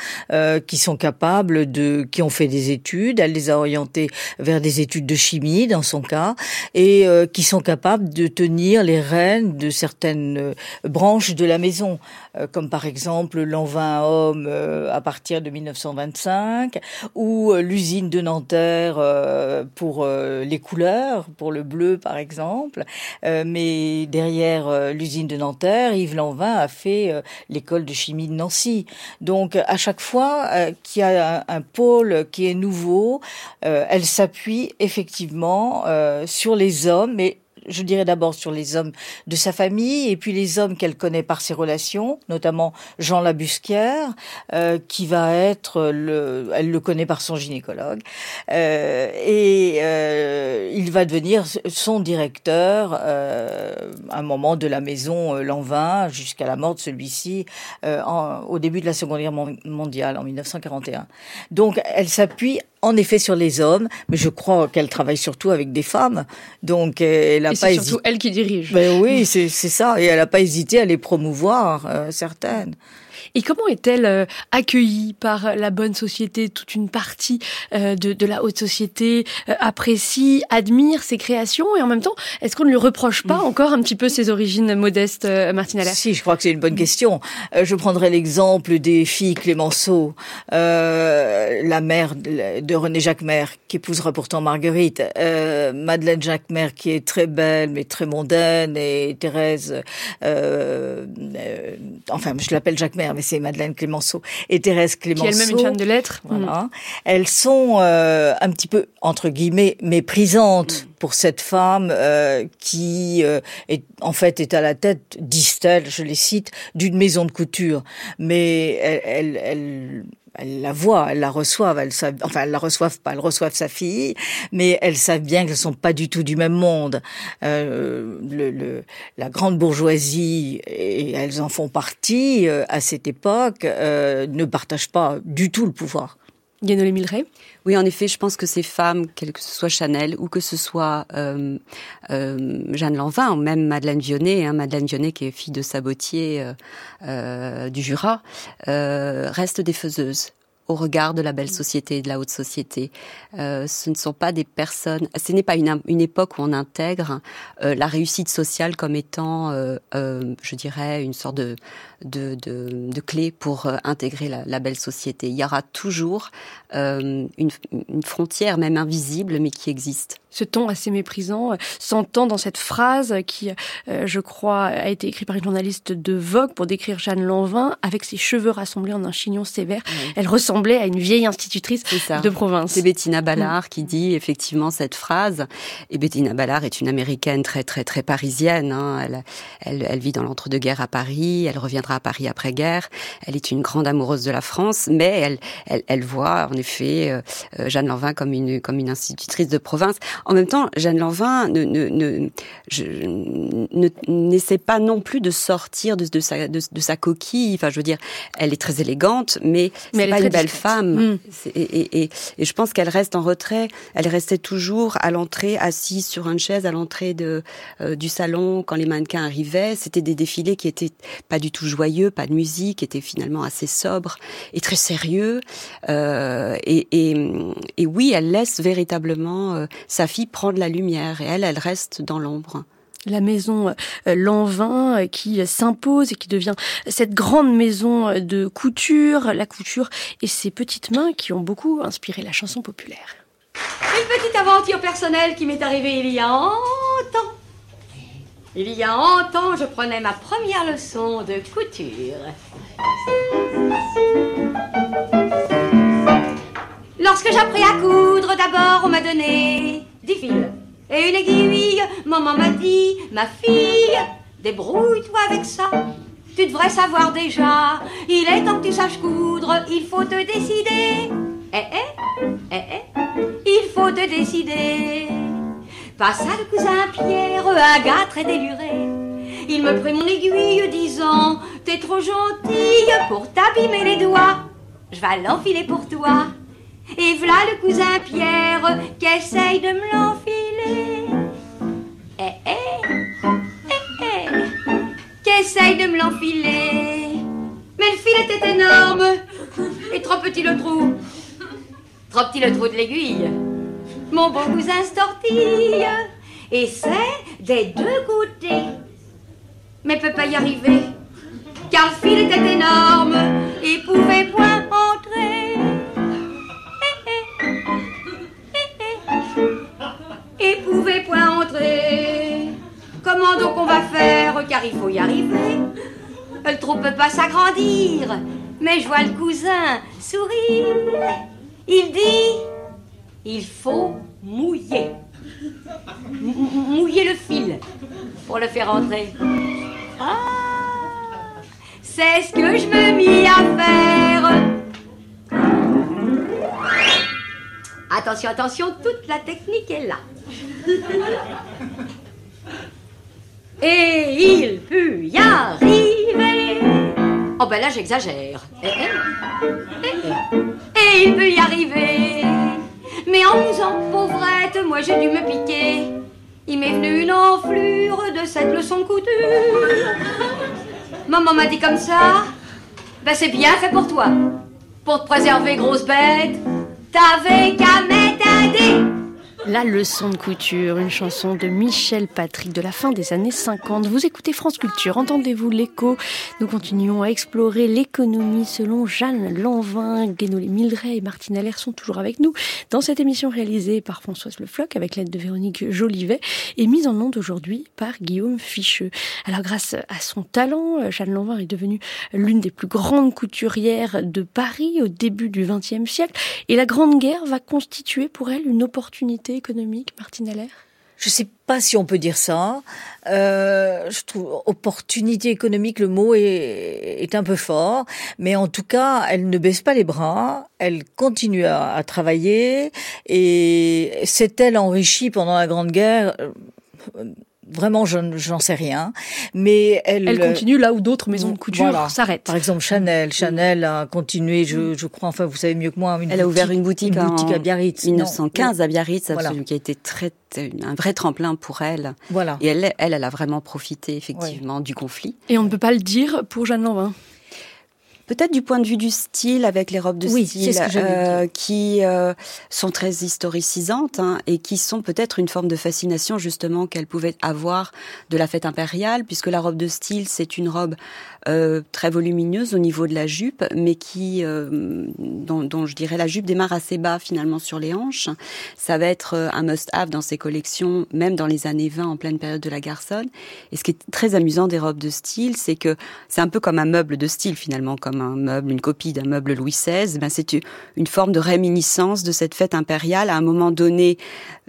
qui sont capables de qui ont fait des études, elle les a orientés vers des études de chimie dans son cas et qui sont capables de tenir les rênes de certaines branches de la maison, comme par exemple l'envin homme à partir de 1925, ou l'usine de Nanterre pour les couleurs, pour le bleu par exemple. mais derrière l'usine de Nanterre, Yves Lanvin a fait l'école de chimie de Nancy. Donc à chaque fois qu'il y a un, pôle qui est nouveau, elle s'appuie effectivement sur les hommes, mais je dirais d'abord sur les hommes de sa famille et puis les hommes qu'elle connaît par ses relations, notamment Jean Labusquière, euh, qui va être le, elle le connaît par son gynécologue, euh, et euh, il va devenir son directeur à un moment de la maison Lanvin jusqu'à la mort de celui-ci au début de la Seconde Guerre mondiale en 1941. Donc elle s'appuie en effet sur les hommes, mais je crois qu'elle travaille surtout avec des femmes. Donc elle a et pas c'est surtout elle qui dirige. Ben oui, c'est ça. Et elle n'a pas hésité à les promouvoir, euh, certaines. Et comment est-elle euh, accueillie par la bonne société Toute une partie euh, de, de, la haute société euh, apprécie, admire ses créations et en même temps, est-ce qu'on ne lui reproche pas mm. encore un petit peu ses origines modestes, Martine Allaire? Si, je crois que c'est une bonne question. je prendrai l'exemple des filles Clémenceau, la mère de René Jacquemer, qui épousera pourtant Marguerite, Madeleine Jacquemer, qui est très belle mais très mondaine, et Thérèse, enfin, je l'appelle Jacquemer, mais c'est Madeleine Clémenceau et Thérèse Clémenceau. Qui est elle-même une femme de lettres. Voilà. Elles sont euh, un petit peu, entre guillemets, méprisantes mm. pour cette femme euh, qui, euh, est, en fait, est à la tête, disent-elles, je les cite, d'une maison de couture. Mais elle, elle, elle elles la voient, elles la reçoivent, enfin elles la reçoivent pas, elles reçoivent sa fille, mais elles savent bien qu'elles sont pas du tout du même monde. Euh, le, le, la grande bourgeoisie, et elles en font partie euh, à cette époque, euh, ne partagent pas du tout le pouvoir. Oui, en effet, je pense que ces femmes, quelle que ce soit Chanel ou que ce soit euh, euh, Jeanne Lanvin, ou même Madeleine Vionnet, hein, Madeleine Vionnet qui est fille de sabotier euh, euh du Jura, euh, restent des faiseuses au regard de la belle société et de la haute société. Euh, ce ne sont pas des personnes, ce n'est pas une, une, époque où on intègre euh, la réussite sociale comme étant, euh, je dirais, une sorte de, de, de, clé pour intégrer la, la, belle société. Il y aura toujours une, une frontière, même invisible, mais qui existe ce ton assez méprisant s'entend dans cette phrase qui, euh, je crois, a été écrite par une journaliste de Vogue pour décrire Jeanne Lanvin avec ses cheveux rassemblés en un chignon sévère. Elle ressemblait à une vieille institutrice de province. C'est Bettina Ballard qui dit effectivement cette phrase. Et Bettina Ballard est une américaine très très très parisienne. Hein. Elle, elle, elle, vit dans l'entre-deux-guerres à Paris. Elle reviendra à Paris après-guerre. Elle est une grande amoureuse de la France, mais elle, elle, elle voit en effet euh, euh, Jeanne Lanvin comme une comme une institutrice de province. En même temps, Jeanne Lanvin ne, ne, ne, n'essaie pas non plus de sortir de, de, sa, de, sa coquille. Enfin, je veux dire, elle est très élégante, mais, mais c'est pas une belle femme. Mm. Et, et, et, et, je pense qu'elle reste en retrait. Elle restait toujours à l'entrée, assise sur une chaise à l'entrée de euh, du salon quand les mannequins arrivaient. C'était des défilés qui étaient pas du tout joyeux, pas de musique, étaient finalement assez sobres et très sérieux. Euh, et, et, oui, elle laisse véritablement euh, sa fille prendre la lumière et elle, elle reste dans l'ombre la maison euh, Lanvin euh, qui s'impose et qui devient cette grande maison euh, de couture, la couture et ses petites mains qui ont beaucoup inspiré la chanson populaire. Une petite aventure personnelle qui m'est arrivée il y a longtemps. Il y a longtemps, je prenais ma première leçon de couture. Lorsque j'appris à coudre, d'abord on m'a donné dix fils et une aiguille. Maman m'a dit, ma fille, débrouille-toi avec ça. Tu devrais savoir déjà, il est temps que tu saches coudre, il faut te décider. Eh eh, eh eh, il faut te décider. Passa le cousin Pierre, un gars très déluré. Il me prit mon aiguille, disant T'es trop gentille pour t'abîmer les doigts. Je vais l'enfiler pour toi. Et voilà le cousin Pierre qui essaye de me l'enfiler. Eh eh, eh eh, qui essaye de me l'enfiler. Mais le fil était énorme et trop petit le trou. Trop petit le trou de l'aiguille. Mon bon cousin se tortille et des deux côtés. mais peut pas y arriver, car le fil était énorme s'agrandir, mais je vois le cousin sourire. Il dit, il faut mouiller. Mouiller le fil pour le faire entrer. Ah, c'est ce que je me mis à faire. Attention, attention, toute la technique est là. Et il put y arriver. Oh ben là j'exagère. Eh, eh. Eh, eh. Et il peut y arriver. Mais en faisant pauvrette, moi j'ai dû me piquer. Il m'est venu une enflure de cette leçon couture. Maman m'a dit comme ça. Ben c'est bien fait pour toi. Pour te préserver, grosse bête, t'avais qu'à mettre un dé. La leçon de couture, une chanson de Michel Patrick de la fin des années 50. Vous écoutez France Culture, entendez-vous l'écho Nous continuons à explorer l'économie selon Jeanne Lanvin, Guénolé Mildray et Martine Allaire sont toujours avec nous dans cette émission réalisée par Françoise Le Floch avec l'aide de Véronique Jolivet et mise en onde aujourd'hui par Guillaume Ficheux. Alors grâce à son talent, Jeanne Lanvin est devenue l'une des plus grandes couturières de Paris au début du XXe siècle et la Grande Guerre va constituer pour elle une opportunité économique, Martine Allaire? Je sais pas si on peut dire ça. Euh, je trouve opportunité économique, le mot est, un peu fort, mais en tout cas, elle ne baisse pas les bras, elle continue à, à travailler. Et s'est-elle enrichie pendant la Grande Guerre Vraiment, je j'en sais rien, mais elle. Elle continue là où d'autres maisons de couture voilà. s'arrêtent. Par exemple, Chanel. Chanel a continué, je, je crois, enfin, vous savez mieux que moi. Une elle boutique, a ouvert une boutique, une boutique en à Biarritz. 1915 non. à Biarritz, voilà. qui a été très un vrai tremplin pour elle. Voilà. Et elle, elle, elle a vraiment profité effectivement oui. du conflit. Et on ne peut pas le dire pour Jeanne Lanvin. Peut-être du point de vue du style, avec les robes de oui, style euh, qui euh, sont très historicisantes hein, et qui sont peut-être une forme de fascination justement qu'elle pouvait avoir de la fête impériale, puisque la robe de style, c'est une robe euh, très volumineuse au niveau de la jupe, mais qui, euh, dont, dont, je dirais la jupe démarre assez bas finalement sur les hanches. Ça va être euh, un must-have dans ses collections, même dans les années 20, en pleine période de la garçonne. Et ce qui est très amusant des robes de style, c'est que c'est un peu comme un meuble de style finalement, comme un meuble, une copie d'un meuble Louis XVI. Ben c'est une forme de réminiscence de cette fête impériale à un moment donné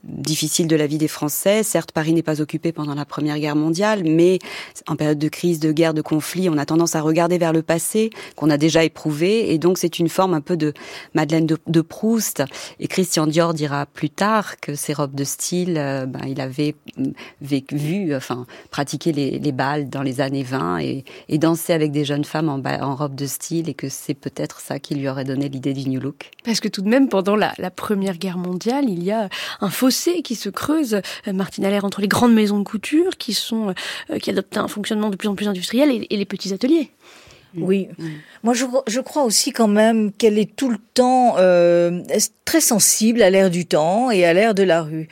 difficile de la vie des Français. Certes, Paris n'est pas occupé pendant la Première Guerre mondiale, mais en période de crise, de guerre, de conflit, on a tendance à regarder vers le passé qu'on a déjà éprouvé, et donc c'est une forme un peu de Madeleine de, Proust. Et Christian Dior dira plus tard que ces robes de style, euh, ben, il avait vécu, vu, enfin, pratiqué les, les balles dans les années 20 et, et dansé avec des jeunes femmes en, en robe de style, et que c'est peut-être ça qui lui aurait donné l'idée du New Look. Parce que tout de même, pendant la, la Première Guerre mondiale, il y a un fossé qui se creuse, euh, Martine Allaire, entre les grandes maisons de couture qui sont euh, qui adoptent un fonctionnement de plus en plus industriel et, et les petits ateliers. Oui. Moi, je, je, crois aussi quand même qu'elle est tout le temps euh, très sensible à l'air du temps et à l'air de la rue.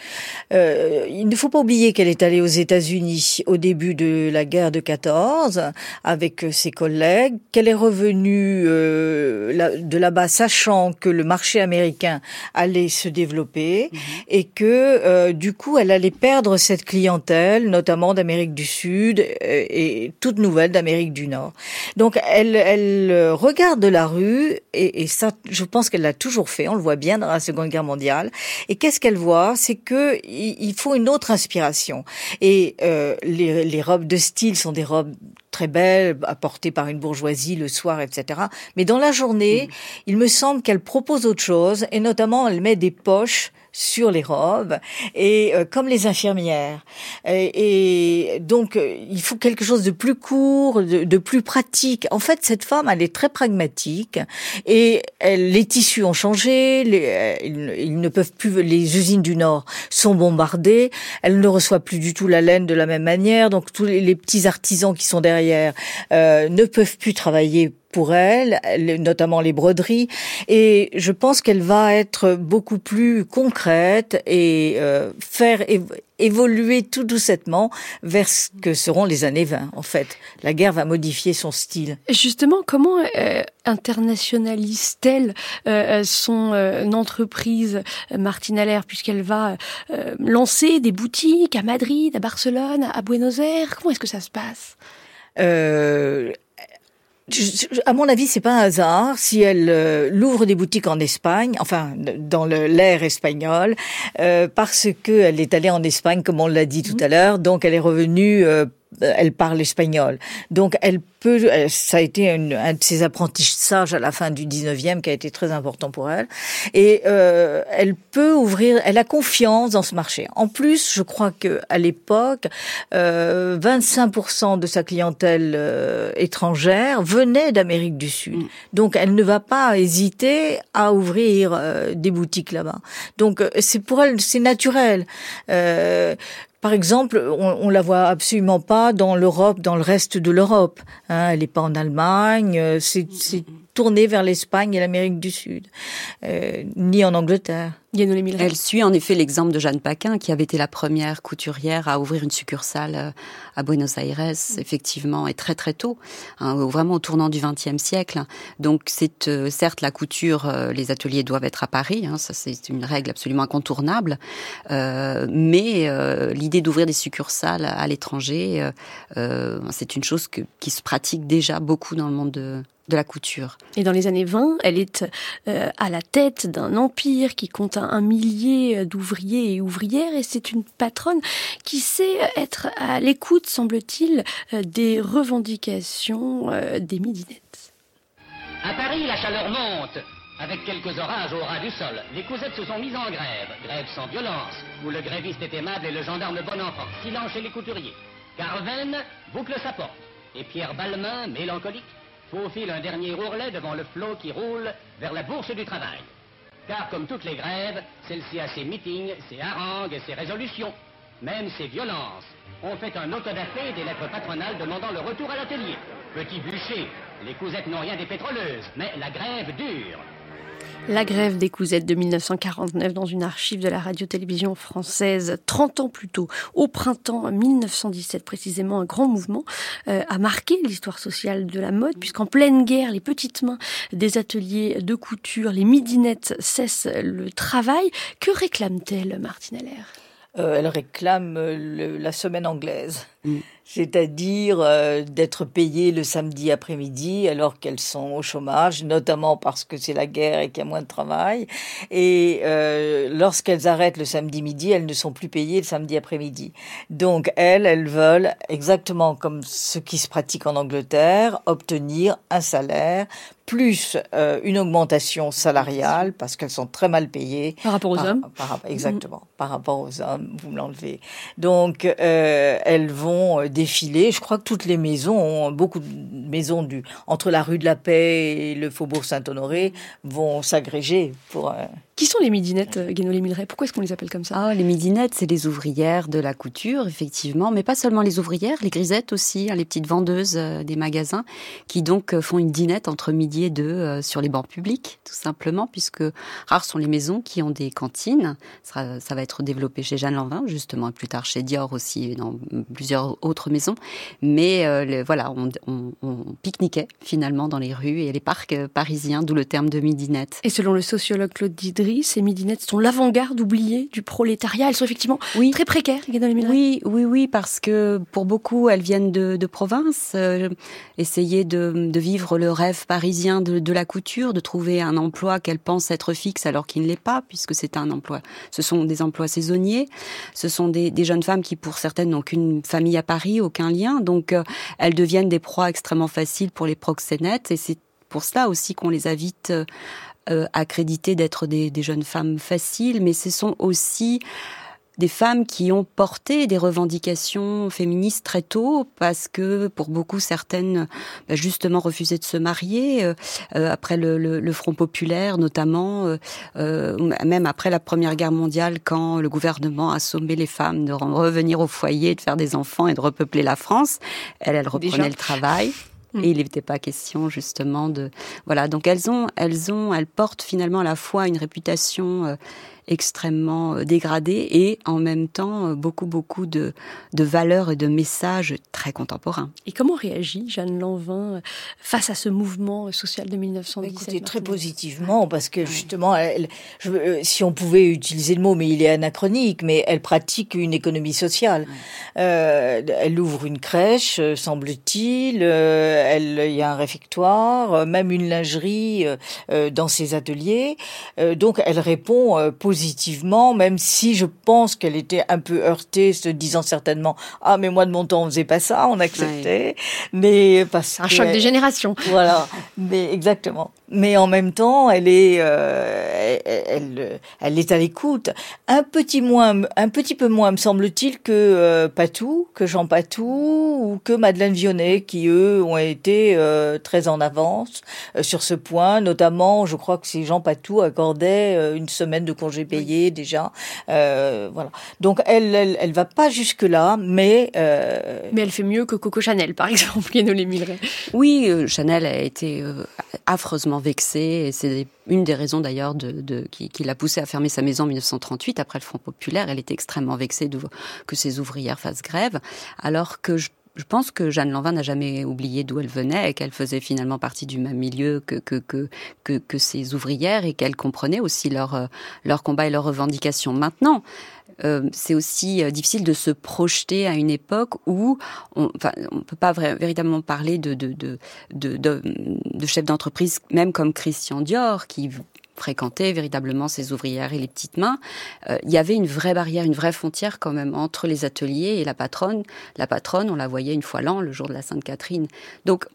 Euh, il ne faut pas oublier qu'elle est allée aux États-Unis au début de la guerre de 14 avec ses collègues, qu'elle est revenue euh, de là-bas sachant que le marché américain allait se développer mmh. et que euh, du coup, elle allait perdre cette clientèle, notamment d'Amérique du Sud et, et toute nouvelle d'Amérique du Nord. Donc elle, elle regarde la rue et, et ça, je pense qu'elle l'a toujours fait. On le voit bien dans la Seconde Guerre mondiale. Et qu'est-ce qu'elle voit? C'est que il faut une autre inspiration. Et euh, les, les robes de style sont des robes très belles, apportées par une bourgeoisie le soir, etc. Mais dans la journée, mmh. il me semble qu'elle propose autre chose, et notamment elle met des poches sur les robes et euh, comme les infirmières et, et donc euh, il faut quelque chose de plus court de, de, plus pratique en fait cette femme elle est très pragmatique et elle, les tissus ont changé les, ils, ils, ne peuvent plus les usines du nord sont bombardées elle ne reçoit plus du tout la laine de la même manière donc tous les, les petits artisans qui sont derrière euh, ne peuvent plus travailler pour elle, notamment les broderies, et je pense qu'elle va être beaucoup plus concrète et euh, faire évoluer tout doucement vers ce que seront les années 20. En fait, la guerre va modifier son style. Justement, comment euh, internationalise-t-elle son entreprise, Martine Allaire, puisqu'elle va lancer des boutiques à Madrid, à Barcelone, à Buenos Aires? Comment est-ce que ça se passe? À mon avis, c'est pas un hasard si elle euh, l'ouvre des boutiques en Espagne, enfin dans l'ère espagnole, euh, parce que elle est allée en Espagne, comme on l'a dit tout mmh. à l'heure, donc elle est revenue euh, elle parle espagnol. Donc elle peut, ça a été un de ses apprentissages à la fin du 19e qui a été très important pour elle. Et euh, elle peut ouvrir, elle a confiance dans ce marché. En plus, je crois que à l'époque, euh, 25% de sa clientèle euh, étrangère venait d'Amérique du Sud. Mm. Donc elle ne va pas hésiter à ouvrir euh, des boutiques là-bas. Donc euh, c'est pour elle, c'est naturel. Par exemple, on, on la voit absolument pas dans l'Europe, dans le reste de l'Europe. Hein, elle n'est pas en Allemagne. Euh, tournée vers l'Espagne et l'Amérique du Sud, euh, ni en Angleterre. Elle suit en effet l'exemple de Jeanne Paquin, qui avait été la première couturière à ouvrir une succursale euh, à Buenos Aires, effectivement, et très très tôt, hein, vraiment au tournant du XXe siècle. Donc c'est euh, certes la couture, euh, les ateliers doivent être à Paris, hein, ça c'est une règle absolument incontournable, mais l'idée d'ouvrir des succursales à l'étranger, c'est une chose qui se pratique déjà beaucoup dans le monde de, de la couture. Et dans les années 20, elle est euh, à la tête d'un empire qui compte un millier d'ouvriers et ouvrières et c'est une patronne qui sait être à l'écoute, semble-t-il, euh, des revendications euh, des midinettes. À Paris, la chaleur monte. Avec quelques orages au ras du sol, les cousettes se sont mises en grève. Grève sans violence, où le gréviste est aimable et le gendarme bon enfant. Silence chez les couturiers. Carven boucle sa porte. Et Pierre Balmain, mélancolique, faufile un dernier ourlet devant le flot qui roule vers la bourse du travail. Car comme toutes les grèves, celle-ci a ses meetings, ses harangues ses résolutions, même ses violences. On fait un autodafé des lettres patronales demandant le retour à l'atelier. Petit bûcher, les cousettes n'ont rien des pétroleuses, mais la grève dure. La grève des cousettes de 1949 dans une archive de la radio-télévision française 30 ans plus tôt, au printemps 1917 précisément, un grand mouvement euh, a marqué l'histoire sociale de la mode puisqu'en pleine guerre, les petites mains des ateliers de couture, les midinettes cessent le travail. Que réclame-t-elle, Martine Allaire? Euh, Elle réclame la semaine anglaise. Mm c'est-à-dire euh, d'être payées le samedi après-midi alors qu'elles sont au chômage, notamment parce que c'est la guerre et qu'il y a moins de travail. Et euh, lorsqu'elles arrêtent le samedi midi, elles ne sont plus payées le samedi après-midi. Donc elles, elles veulent, exactement comme ce qui se pratique en Angleterre, obtenir un salaire plus euh, une augmentation salariale parce qu'elles sont très mal payées. Par rapport aux hommes? Exactement, par rapport aux hommes, vous me l'enlevez. Donc elles vont défilé. Je crois que toutes les maisons, ont, beaucoup de maisons du, entre la rue de la Paix et le faubourg Saint-Honoré vont s'agréger pour... Euh, qui sont les midinettes, euh, Guénolé Milleray? Pourquoi est-ce qu'on les appelle comme ça? Ah, Les midinettes, c'est les ouvrières de la couture, effectivement, mais pas seulement les ouvrières, les grisettes aussi, hein, les petites vendeuses euh, des magasins, qui donc font une dinette entre midi et deux sur les bancs publics, tout simplement, puisque rares sont les maisons qui ont des cantines. Ça, ça va être développé chez Jeanne Lanvin, justement, et plus tard chez Dior aussi, et dans plusieurs autres maisons. Mais voilà, on, on, on pique-niquait finalement dans les rues et les parcs parisiens, d'où le terme de midinette. Et selon le sociologue Claude Didry, ces midinettes sont l'avant-garde oubliée du prolétariat. Elles sont effectivement oui. très précaires, Oui, oui, oui, parce que pour beaucoup, elles viennent de, de province, euh, essayer de, de, vivre le rêve parisien de, de, la couture, de trouver un emploi qu'elles pensent être fixe alors qu'il ne l'est pas, puisque c'est un emploi. Ce sont des emplois saisonniers. Ce sont des, jeunes femmes qui, pour certaines, n'ont qu'une famille à Paris, aucun lien. Donc, euh, elles deviennent des proies extrêmement faciles pour les proxénètes. Et c'est pour cela aussi qu'on les invite euh, euh, accréditées d'être des, jeunes femmes faciles, mais ce sont aussi des femmes qui ont porté des revendications féministes très tôt parce que pour beaucoup certaines bah, justement refusaient de se marier euh, euh après le, le, le, Front populaire notamment euh, euh, même après la Première Guerre mondiale quand le gouvernement a sommé les femmes de revenir au foyer de faire des enfants et de repeupler la France elles, elles reprenaient le travail Mm. Et il n'était pas question justement de voilà. Donc elles ont, elles ont, elles portent finalement à la fois une réputation euh, extrêmement euh, dégradée et en même temps euh, beaucoup beaucoup de, de valeurs et de messages très contemporains. Et comment réagit Jeanne Lanvin euh, face à ce mouvement social de 1917 Écoutez, très positivement parce que justement, elle, je, si on pouvait utiliser le mot, mais il est anachronique, mais elle pratique une économie sociale. Euh, elle ouvre une crèche, semble-t-il. elle, il y a un réfectoire, même une lingerie euh, dans ses ateliers. Euh, donc, elle répond positivement positivement, même si je pense qu'elle était un peu heurtée, se disant certainement ah mais moi de mon temps on faisait pas ça, on acceptait, mais parce un choc des générations. Voilà, mais exactement mais en même temps, elle est, euh, elle, elle, est à l'écoute. Un petit moins, un petit peu moins, me semble-t-il, que euh, Patou, que Jean Patou ou que Madeleine Vionnet, qui eux ont été euh, très en avance sur ce point. Notamment, je crois que c'est Jean Patou accordait une semaine de congé payé déjà. voilà. Donc elle, elle, elle va pas jusque là, mais mais elle fait mieux que Coco Chanel, par exemple, Guéno les Oui, Chanel a été affreusement vexée et c'est une des raisons d'ailleurs de, qui, l'a poussée à fermer sa maison en 1938 après le Front populaire. Elle était extrêmement vexée de, que ses ouvrières fassent grève, alors que je pense que Jeanne Lanvin n'a jamais oublié d'où elle venait et qu'elle faisait finalement partie du même milieu que, que, que, que, ses ouvrières et qu'elle comprenait aussi leur, leur combat et leurs revendications. Maintenant, euh, c'est aussi euh, difficile de se projeter à une époque où on on peut pas véritablement parler de, de, de, de, de chefs d'entreprise, même comme Christian Dior, qui fréquentait véritablement ses ouvrières et les petites mains, euh, il y avait une vraie barrière, une vraie frontière quand même entre les ateliers et la patronne. La patronne, on la voyait une fois l'an, le jour de la Sainte-Catherine. Donc,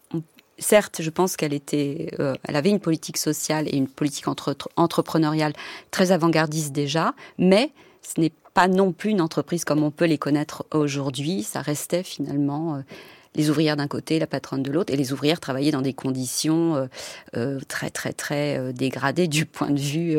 certes, je pense qu'elle était, elle avait une politique sociale et une politique entre, entrepreneuriale très avant-gardiste déjà, mais ce n'est pas non plus une entreprise comme on peut les connaître aujourd'hui. Ça restait finalement euh, les ouvrières d'un côté, la patronne de l'autre, et les ouvrières travaillaient dans des conditions euh, euh, très très très dégradées du point de vue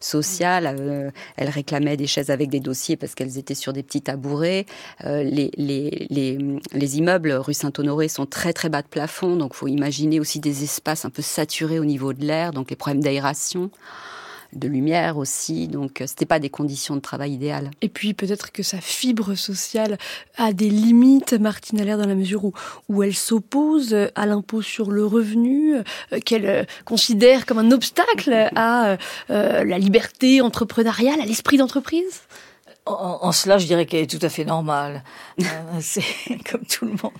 social. elles réclamaient des chaises avec des dossiers parce qu'elles étaient sur des petits tabourets. Les, les, les, les, immeubles rue Saint-Honoré sont très très bas de plafond, donc faut imaginer aussi des espaces un peu saturés au niveau de l'air, donc les problèmes d'aération de lumière aussi. Donc, euh, c'était pas des conditions de travail idéales. Et puis, peut-être que sa fibre sociale a des limites, Martine Allaire, dans la mesure où, où elle s'oppose à l'impôt sur le revenu, euh, qu'elle euh, considère comme un obstacle à la liberté entrepreneuriale, à l'esprit d'entreprise? En, cela, je dirais qu'elle est tout à fait normale. Euh, c'est comme tout le monde.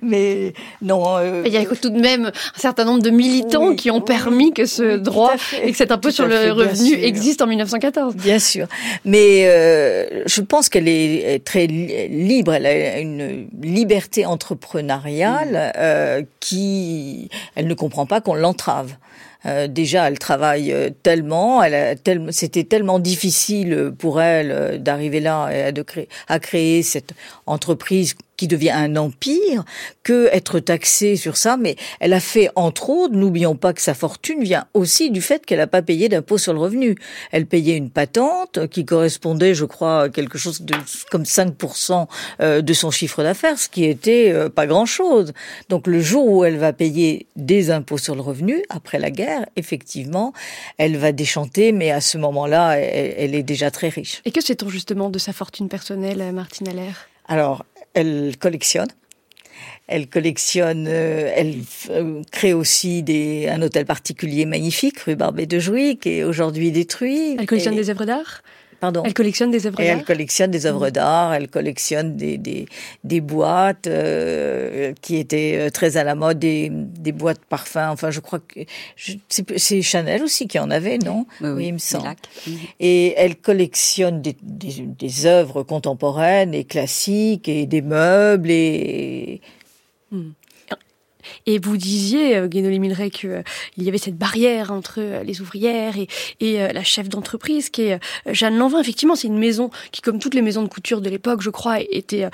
Mais non. Euh, il y a tout de même un certain nombre de militants qui ont permis que ce droit et que cet impôt sur le revenu existe en 1914. Bien sûr. Mais euh, je pense qu'elle est très libre. Elle a une liberté entrepreneuriale euh, qui, elle ne comprend pas qu'on l'entrave. Euh, déjà, elle travaille euh, tellement, elle c'était tellement difficile pour elle euh, d'arriver là et de créer, à créer cette entreprise qui devient un empire que être taxée sur ça. Mais elle a fait, entre autres, n'oublions pas que sa fortune vient aussi du fait qu'elle n'a pas payé d'impôt sur le revenu. Elle payait une patente qui correspondait, je crois, à quelque chose de comme 5% euh, de son chiffre d'affaires, ce qui était euh, pas grand-chose. Donc le jour où elle va payer des impôts sur le revenu, après la guerre, effectivement, elle va déchanter, mais à ce moment-là, elle, elle est déjà très riche. Et que sait-on justement de sa fortune personnelle, Martine Allaire? Alors, elle collectionne. Elle collectionne, euh, elle euh, crée aussi des, un hôtel particulier magnifique, rue Barbet de Jouy, qui est aujourd'hui détruit. Elle collectionne des œuvres d'art? Pardon. Elle collectionne des œuvres d'art. Elle collectionne des œuvres d'art. Elle collectionne des des, des boîtes euh, qui étaient euh, très à la mode, des, des boîtes parfums. Enfin, je crois que c'est Chanel aussi qui en avait, non oui, il me semble. Et elle collectionne des, des, des œuvres contemporaines et classiques et des meubles et hmm. Et vous disiez, euh, Guénolé Milray, qu'il euh, y avait cette barrière entre euh, les ouvrières et, et la chef d'entreprise, qui est Jeanne Lanvin. Effectivement, c'est une maison qui, comme toutes les maisons de couture de l'époque, je crois, était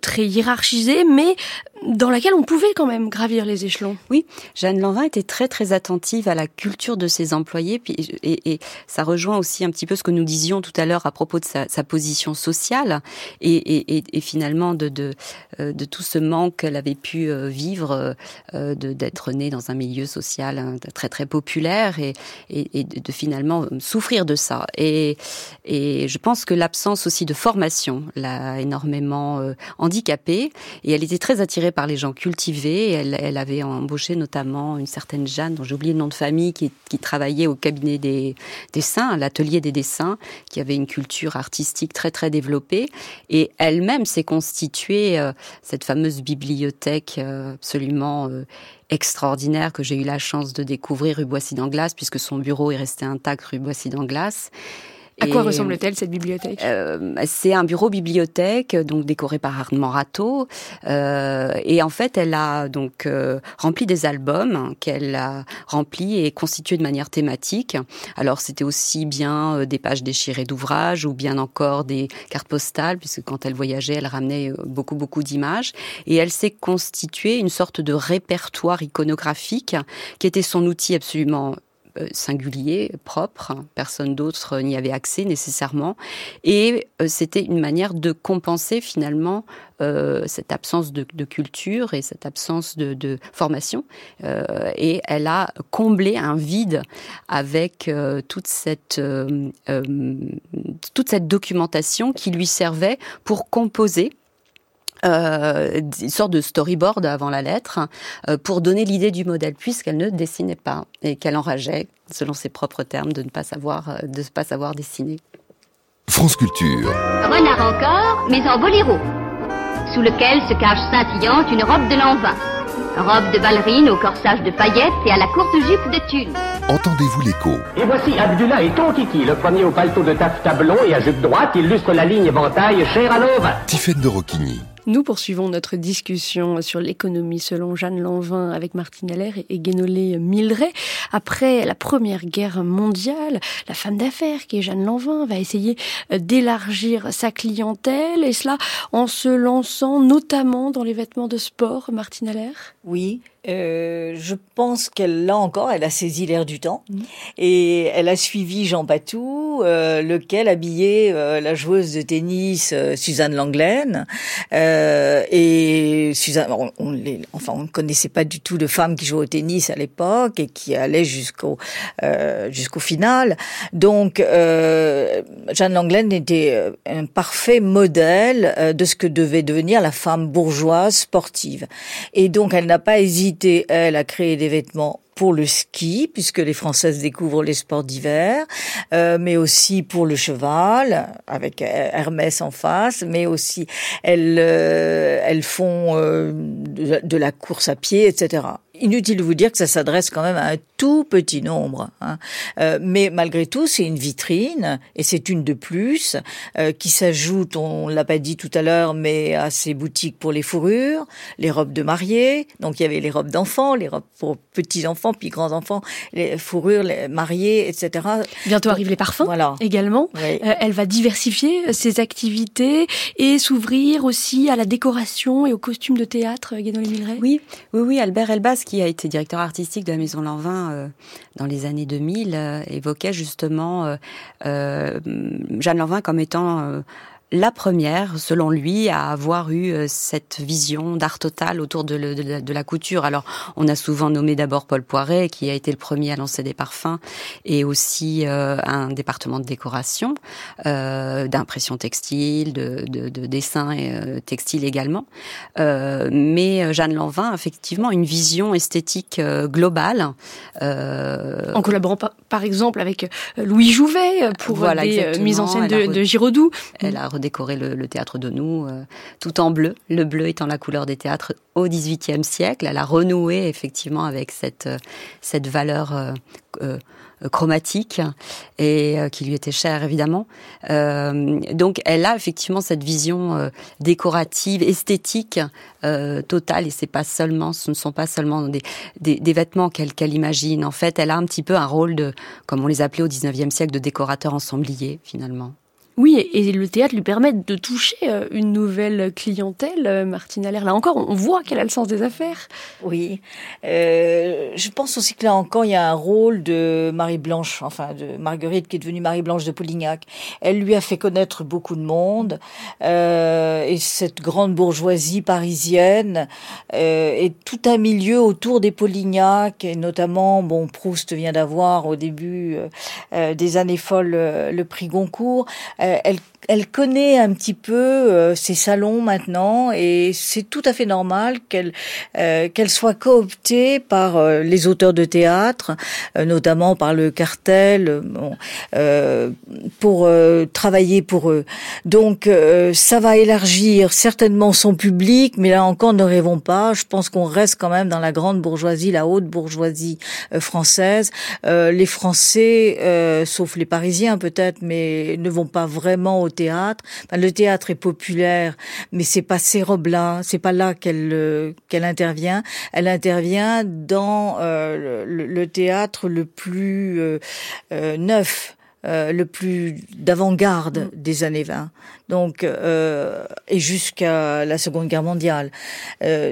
très hiérarchisée, mais dans laquelle on pouvait quand même gravir les échelons. Oui, Jeanne Lanvin était très très attentive à la culture de ses employés, et, et ça rejoint aussi un petit peu ce que nous disions tout à l'heure à propos de sa, position sociale et, et, et finalement de, euh, de, tout ce manque qu'elle avait pu euh, vivre euh, d'être née dans un milieu social hein, très très populaire et, et, de, de, finalement souffrir de ça. Et, et je pense que l'absence aussi de formation l'a énormément handicapée et elle était très attirée par les gens cultivés. Elle, avait embauché notamment une certaine Jeanne, dont j'ai oublié le nom de famille, qui, qui travaillait au cabinet des dessins, à l'atelier des dessins, qui avait une culture artistique très très développée. Et elle-même s'est constituée euh, cette fameuse bibliothèque euh, absolument euh, extraordinaire que j'ai eu la chance de découvrir rue Boissy d'Anglas, puisque son bureau est resté intact rue Boissy d'Anglas. À quoi ressemble-t-elle cette bibliothèque? euh, C'est un bureau bibliothèque donc décoré par Armand Rateau euh, et en fait elle a donc euh, rempli des albums qu'elle a remplis et constitués de manière thématique. Alors c'était aussi bien euh, des pages déchirées d'ouvrages ou bien encore des cartes postales puisque quand elle voyageait elle ramenait euh, beaucoup beaucoup d'images. Et elle s'est constituée une sorte de répertoire iconographique qui était son outil absolument singulier, propre. Personne d'autre n'y avait accès nécessairement. Et euh, c'était une manière de compenser finalement euh, cette absence de, culture et cette absence de, formation. Euh, et elle a comblé un vide avec euh, toute cette toute cette documentation qui lui servait pour composer euh, une sorte de storyboard avant la lettre euh, pour donner l'idée du modèle, puisqu'elle ne dessinait pas et qu'elle enrageait, selon ses propres termes, de ne pas savoir, euh, de ne pas savoir dessiner. France Culture. Renard encore, mais en boléro, sous lequel se cache scintillante une robe de lanvin. Robe de ballerine au corsage de paillettes et à la courte jupe de tulle. Entendez-vous l'écho? Et voici Abdullah et Tonkiki, le premier au paletot de taffetas blond et à jupe droite, illustre la ligne éventail chère à l'ova. Tiffaine de Roquigny. Nous poursuivons notre discussion sur l'économie selon Jeanne Lanvin avec Martine Allaire et Guénolé Mildray. Après la Première Guerre mondiale, la femme d'affaires qui est Jeanne Lanvin va essayer d'élargir sa clientèle et cela en se lançant notamment dans les vêtements de sport, Martine Allaire? Oui, euh, je pense qu'elle, là encore, elle a saisi l'air du temps. Mmh. Et elle a suivi Jean Patou, euh, lequel habillait euh, la joueuse de tennis euh, Suzanne Langlaine. Euh, et Suzanne, on, on les, enfin, on ne connaissait pas du tout de femmes qui jouaient au tennis à l'époque et qui allaient jusqu'au jusqu'au final. Donc, Jeanne Langlaine était un parfait modèle de ce que devait devenir la femme bourgeoise sportive. Et donc, elle n'a pas hésité elle, a créé des vêtements pour le ski, puisque les Françaises découvrent les sports d'hiver, euh, mais aussi pour le cheval, avec Hermès en face, mais aussi elles, euh, font euh, de, la course à pied, etc. Inutile de vous dire que ça s'adresse quand même à un tout petit nombre, hein. euh, mais malgré tout, c'est une vitrine et c'est une de plus euh, qui s'ajoute, on l'a pas dit tout à l'heure, mais à ces boutiques pour les fourrures, les robes de mariée. Donc il y avait les robes d'enfants, les robes pour petits enfants, puis grands enfants, les fourrures, les mariés, etc. Bientôt arrivent les parfums. Voilà. Également, oui. euh, elle va diversifier ses activités et s'ouvrir aussi à la décoration et aux costumes de théâtre. Guénolé Milleray. Oui, oui, oui. Albert Elbas qui a été directeur artistique de la Maison Lanvin euh, dans les années 2000, euh, évoquait justement euh, euh Jeanne Lanvin comme étant la première, selon lui, à avoir eu euh, cette vision d'art total autour de, le, de, la, de, la, couture. Alors, on a souvent nommé d'abord Paul Poiret, qui a été le premier à lancer des parfums, et aussi euh, un département de décoration, euh, d'impression textile, de, de, de, dessin et, euh, textile également. Euh, mais Jeanne Lanvin, effectivement, une vision esthétique globale. en collaborant par, par, exemple avec Louis Jouvet pour voilà, des mises en scène de, de Giraudoux. Elle a décorer le, théâtre de nous euh, tout en bleu, le bleu étant la couleur des théâtres au XVIIIe siècle. Elle a renoué effectivement avec cette, euh, cette valeur euh, chromatique et qui lui était chère évidemment. Donc elle a effectivement cette vision décorative, esthétique totale et ce ne sont pas seulement des, vêtements qu'elle qu'elle imagine. En fait, elle a un petit peu un rôle de, comme on les appelait au XIXe siècle, de décorateur ensemblier finalement. Oui, et le théâtre lui permet de toucher euh, une nouvelle clientèle. Euh, Martine Allaire, là encore, on voit qu'elle a le sens des affaires. Oui, euh, je pense aussi que là encore, il y a un rôle de Marie Blanche, enfin de Marguerite, qui est devenue Marie Blanche de Polignac. Elle lui a fait connaître beaucoup de monde, euh, et cette grande bourgeoisie parisienne euh, et tout un milieu autour des Polignac, et notamment, bon, Proust vient d'avoir au début des années folles le prix Goncourt. Euh, elle, elle connaît un petit peu euh, ces salons maintenant et c'est tout à fait normal qu'elle euh, qu'elle soit cooptée par les auteurs de théâtre, notamment par le cartel, pour travailler pour eux. Donc ça va élargir certainement son public, mais là encore ne rêvons pas. Je pense qu'on reste quand même dans la grande bourgeoisie, la haute bourgeoisie française. les Français, sauf les Parisiens peut-être, mais ne vont pas vraiment au théâtre. le théâtre est populaire, mais c'est pas ces robes-là, c'est pas là qu'elle euh, qu'elle intervient. Elle intervient dans euh, le, théâtre le plus euh, neuf. le plus d'avant-garde mm. des années 20, donc et jusqu'à la Seconde Guerre mondiale.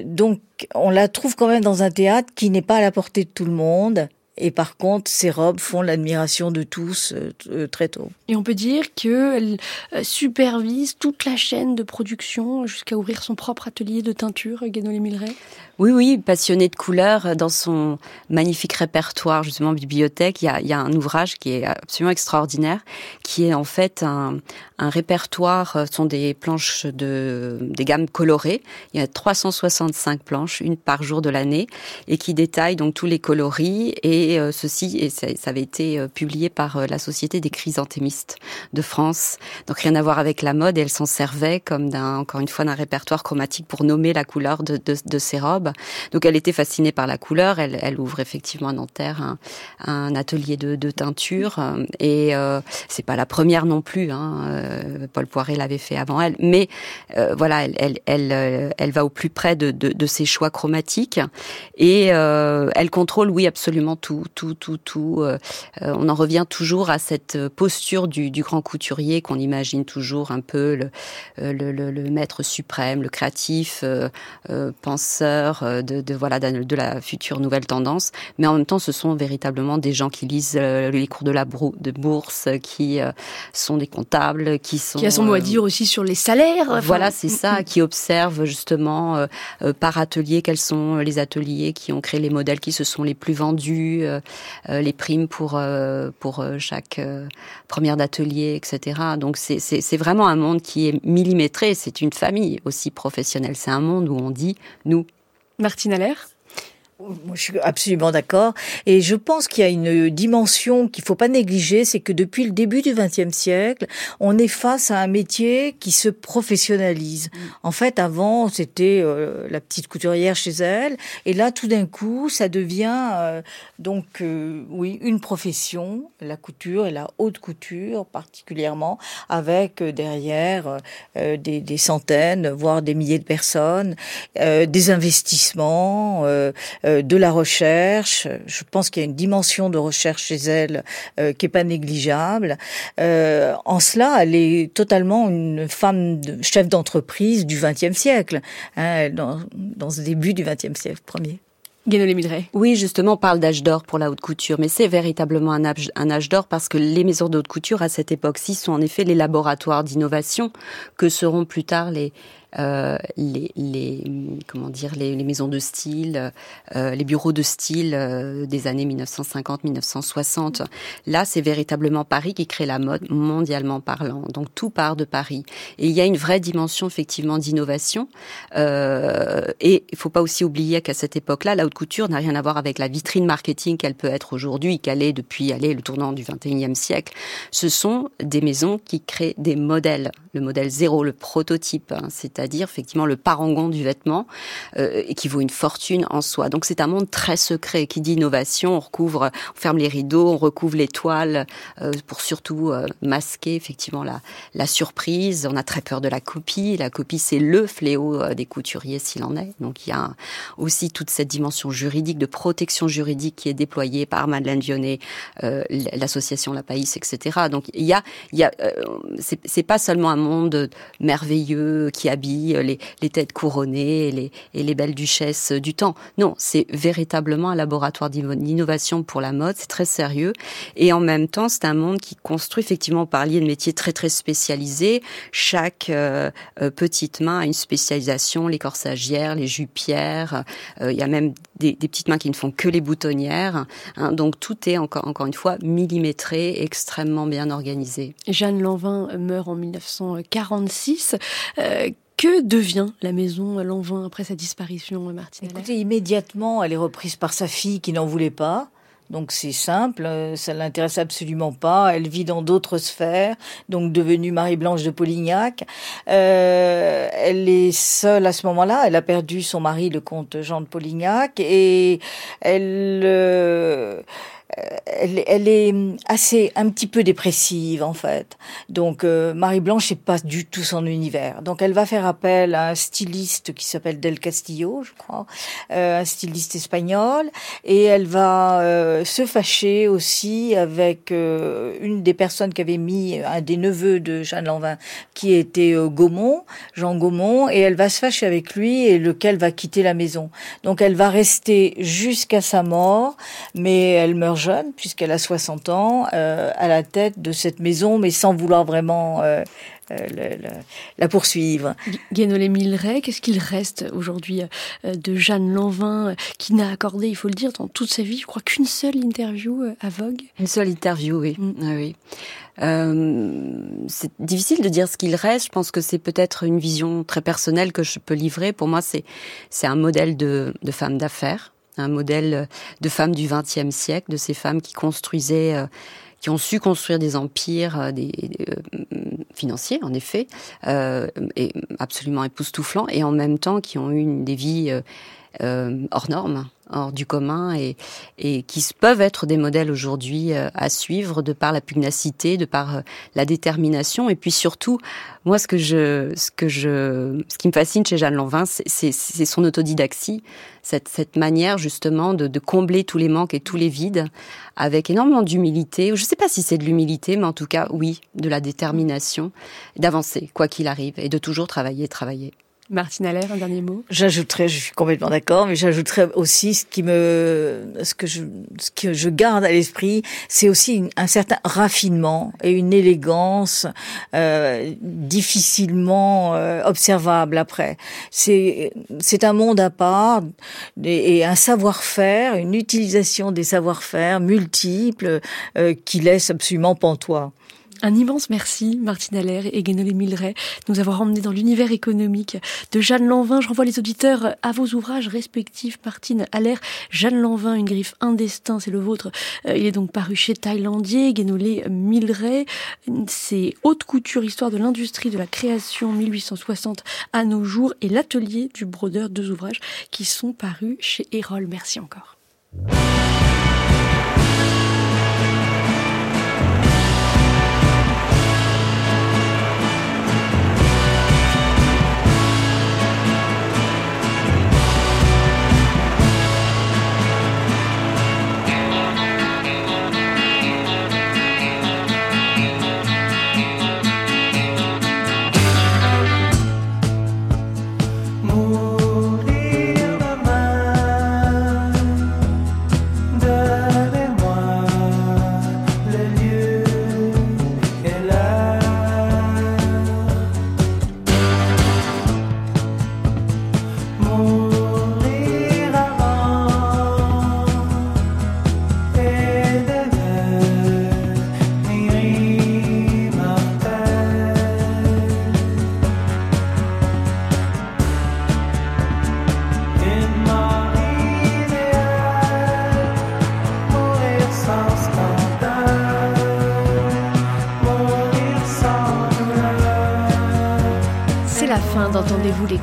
donc on la trouve quand même dans un théâtre qui n'est pas à la portée de tout le monde, et par contre, ces robes font l'admiration de tous euh, euh, très tôt. Et on peut dire qu'elle euh, supervise toute la chaîne de production jusqu'à ouvrir son propre atelier de teinture, Guénolé Milleray oui, oui, passionné de couleurs. Dans son magnifique répertoire, justement, bibliothèque, il y a, il y a un ouvrage qui est absolument extraordinaire, qui est en fait un, un répertoire, ce sont des planches de, des gammes colorées. Il y a 365 planches, une par jour de l'année, et qui détaille donc tous les coloris. Et euh, ceci, et ça, ça, avait été euh, publié par euh, la Société des chrysanthémistes de France. Donc rien à voir avec la mode, et elle s'en servait comme d'un, encore une fois, d'un répertoire chromatique pour nommer la couleur de, de, de ses robes. Donc elle était fascinée par la couleur. Elle, elle ouvre effectivement à Nanterre un, un atelier de, de, teinture et euh, c'est pas la première non plus. Hein. Paul Poiret l'avait fait avant elle, mais euh, voilà, elle, elle, elle, va au plus près de ses choix chromatiques et euh, elle contrôle, oui, absolument tout, tout, tout, tout. on en revient toujours à cette posture du, du grand couturier qu'on imagine toujours un peu le, le, le, le maître suprême, le créatif, penseur euh, de, de, voilà de la future nouvelle tendance, mais en même temps, ce sont véritablement des gens qui lisent euh, les cours de la de bourse, qui euh, sont des comptables, qui sont qui a son mot à dire aussi sur les salaires. Voilà, c'est ça, mm, mm. qui observent justement par atelier quels sont les ateliers qui ont créé les modèles qui se sont les plus vendus, les primes pour pour chaque première d'atelier, etc. Donc c'est vraiment un monde qui est millimétré. C'est une famille aussi professionnelle. C'est un monde où on dit nous Martine Allaire je suis absolument d'accord. Et je pense qu'il y a une dimension qu'il faut pas négliger, c'est que depuis le début du XXe siècle, on est face à un métier qui se professionnalise. Mm. En fait, avant, c'était euh, la petite couturière chez elle, et là, tout d'un coup, ça devient euh, donc, euh, oui, une profession, la couture et la haute couture particulièrement, avec derrière des, des, centaines, voire des milliers de personnes, des investissements euh, de la recherche. Je pense qu'il y a une dimension de recherche chez elle euh, qui est pas négligeable. Euh, en cela, elle est totalement une femme de, chef d'entreprise du XXe siècle, hein, dans, dans ce début du XXe siècle premier. Oui, justement, on parle d'âge d'or pour la haute couture, mais c'est véritablement un âge, un âge d'or parce que les maisons de haute couture à cette époque-ci sont en effet les laboratoires d'innovation que seront plus tard les, euh, les, les, comment dire les, les maisons de style, euh, les bureaux de style euh, des années 1950-1960. Là, c'est véritablement Paris qui crée la mode mondialement parlant. Donc tout part de Paris. Et il y a une vraie dimension effectivement d'innovation. Euh, et il faut pas aussi oublier qu'à cette époque-là, la haute couture n'a rien à voir avec la vitrine marketing qu'elle peut être aujourd'hui, qu'elle est depuis allez, le tournant du 21e siècle. Ce sont des maisons qui créent des modèles, le modèle zéro, le prototype. Hein, c'est c'est-à-dire effectivement le parangon du vêtement, euh, et qui vaut une fortune en soi. Donc c'est un monde très secret. Qui dit innovation, on recouvre, on ferme les rideaux, on recouvre les toiles euh, pour surtout euh, masquer effectivement la, la surprise. On a très peur de la copie. La copie, c'est le fléau euh, des couturiers s'il en est. Donc il y a aussi toute cette dimension juridique de protection juridique qui est déployée par Madeleine Dionnet, euh, l'association La Païs, etc. Donc il y a, il y a, euh, c'est pas seulement un monde merveilleux qui habille les, têtes couronnées et les, belles duchesses du temps. Non, c'est véritablement un laboratoire d'innovation pour la mode. C'est très sérieux et en même temps, c'est un monde qui construit effectivement, par parliez de métiers très très spécialisés. Chaque euh, euh, petite main a une spécialisation. Les corsagières, les jupières. Euh, il y a même des, des, petites mains qui ne font que les boutonnières. Hein, donc tout est encore encore une fois millimétré, extrêmement bien organisé. Jeanne Lanvin meurt en 1946. Euh, que devient la maison Lanvin après sa disparition, Martine Écoutez, immédiatement, elle est reprise par sa fille qui n'en voulait pas. Donc c'est simple, ça l'intéresse absolument pas. Elle vit dans d'autres sphères, donc devenue Marie-Blanche de Polignac. Euh, elle est seule à ce moment-là. Elle a perdu son mari, le comte Jean de Polignac, et elle. Euh, elle, elle, est assez un petit peu dépressive en fait. Donc euh, Marie Blanche n'est pas du tout son univers. Donc elle va faire appel à un styliste qui s'appelle Del Castillo, je crois, euh, un styliste espagnol, et elle va euh, se fâcher aussi avec euh, une des personnes qui avait mis un des neveux de Jeanne Lanvin, qui était euh, Gaumont, Jean Gaumont, et elle va se fâcher avec lui et lequel va quitter la maison. Donc elle va rester jusqu'à sa mort, mais elle meurt jeune, puisqu'elle a 60 ans, euh, à la tête de cette maison, mais sans vouloir vraiment euh, euh, le, le, la poursuivre. Guénolé Milleray, qu'est-ce qu'il reste aujourd'hui de Jeanne Lanvin, qui n'a accordé, il faut le dire, dans toute sa vie, je crois qu'une seule interview à Vogue? Une seule interview, oui. Mm. Ah, oui. Euh, c'est difficile de dire ce qu'il reste. Je pense que c'est peut-être une vision très personnelle que je peux livrer. Pour moi, c'est c'est un modèle de, de femme d'affaires un modèle de femmes du XXe siècle, de ces femmes qui construisaient, euh, qui ont su construire des empires euh, euh, financiers, en effet, euh, et absolument époustouflants, et en même temps qui ont eu une, des vies euh, hors normes hors du commun et, et qui peuvent être des modèles aujourd'hui euh, à suivre de par la pugnacité, de par euh, la détermination et puis surtout, moi ce que je, ce que je, ce qui me fascine chez Jeanne Lanvin, c'est son autodidaxie, cette, cette manière justement de, de combler tous les manques et tous les vides avec énormément d'humilité. Je ne sais pas si c'est de l'humilité, mais en tout cas oui, de la détermination, d'avancer quoi qu'il arrive et de toujours travailler, travailler. Martine Allaire, un dernier mot? J'ajouterais, je suis complètement d'accord, mais j'ajouterais aussi ce qui me, ce que je, ce que je garde à l'esprit, c'est aussi un certain raffinement et une élégance euh, difficilement euh, observable après. C'est, c'est un monde à part et, et un savoir-faire, une utilisation des savoir-faire multiples euh, qui laisse absolument pantois. Un immense merci, Martine Allaire et Guénolé Milleray, de nous avoir emmenés dans l'univers économique de Jeanne Lanvin. Je renvoie les auditeurs à vos ouvrages respectifs. Martine Allaire, Jeanne Lanvin, une griffe, un destin, c'est le vôtre. Euh, il est donc paru chez Thaïlandier, Guénolé Milleray. C'est Haute Couture, Histoire de l'industrie de la création 1860 à nos jours et l'atelier du brodeur, deux ouvrages qui sont parus chez Erol. Merci encore.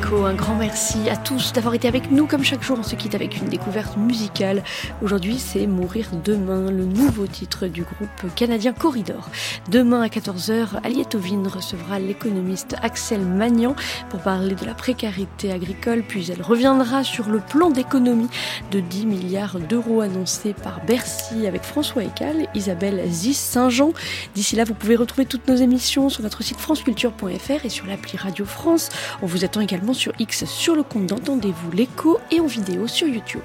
Un grand merci à tous d'avoir été avec nous. Comme chaque jour, on se quitte avec une découverte musicale. Aujourd'hui, c'est Mourir demain, le nouveau titre du groupe canadien Corridor. Demain à 14h, Aliette Ovine recevra l'économiste Axel Magnan pour parler de la précarité agricole. Puis elle reviendra sur le plan d'économie de 10 milliards d'euros annoncé par Bercy avec François Ecal, Isabelle Zis Saint-Jean. D'ici là, vous pouvez retrouver toutes nos émissions sur notre site franceculture.fr et sur l'appli Radio France. On vous attend également sur X sur le compte d'Entendez-vous l'écho et en vidéo sur YouTube.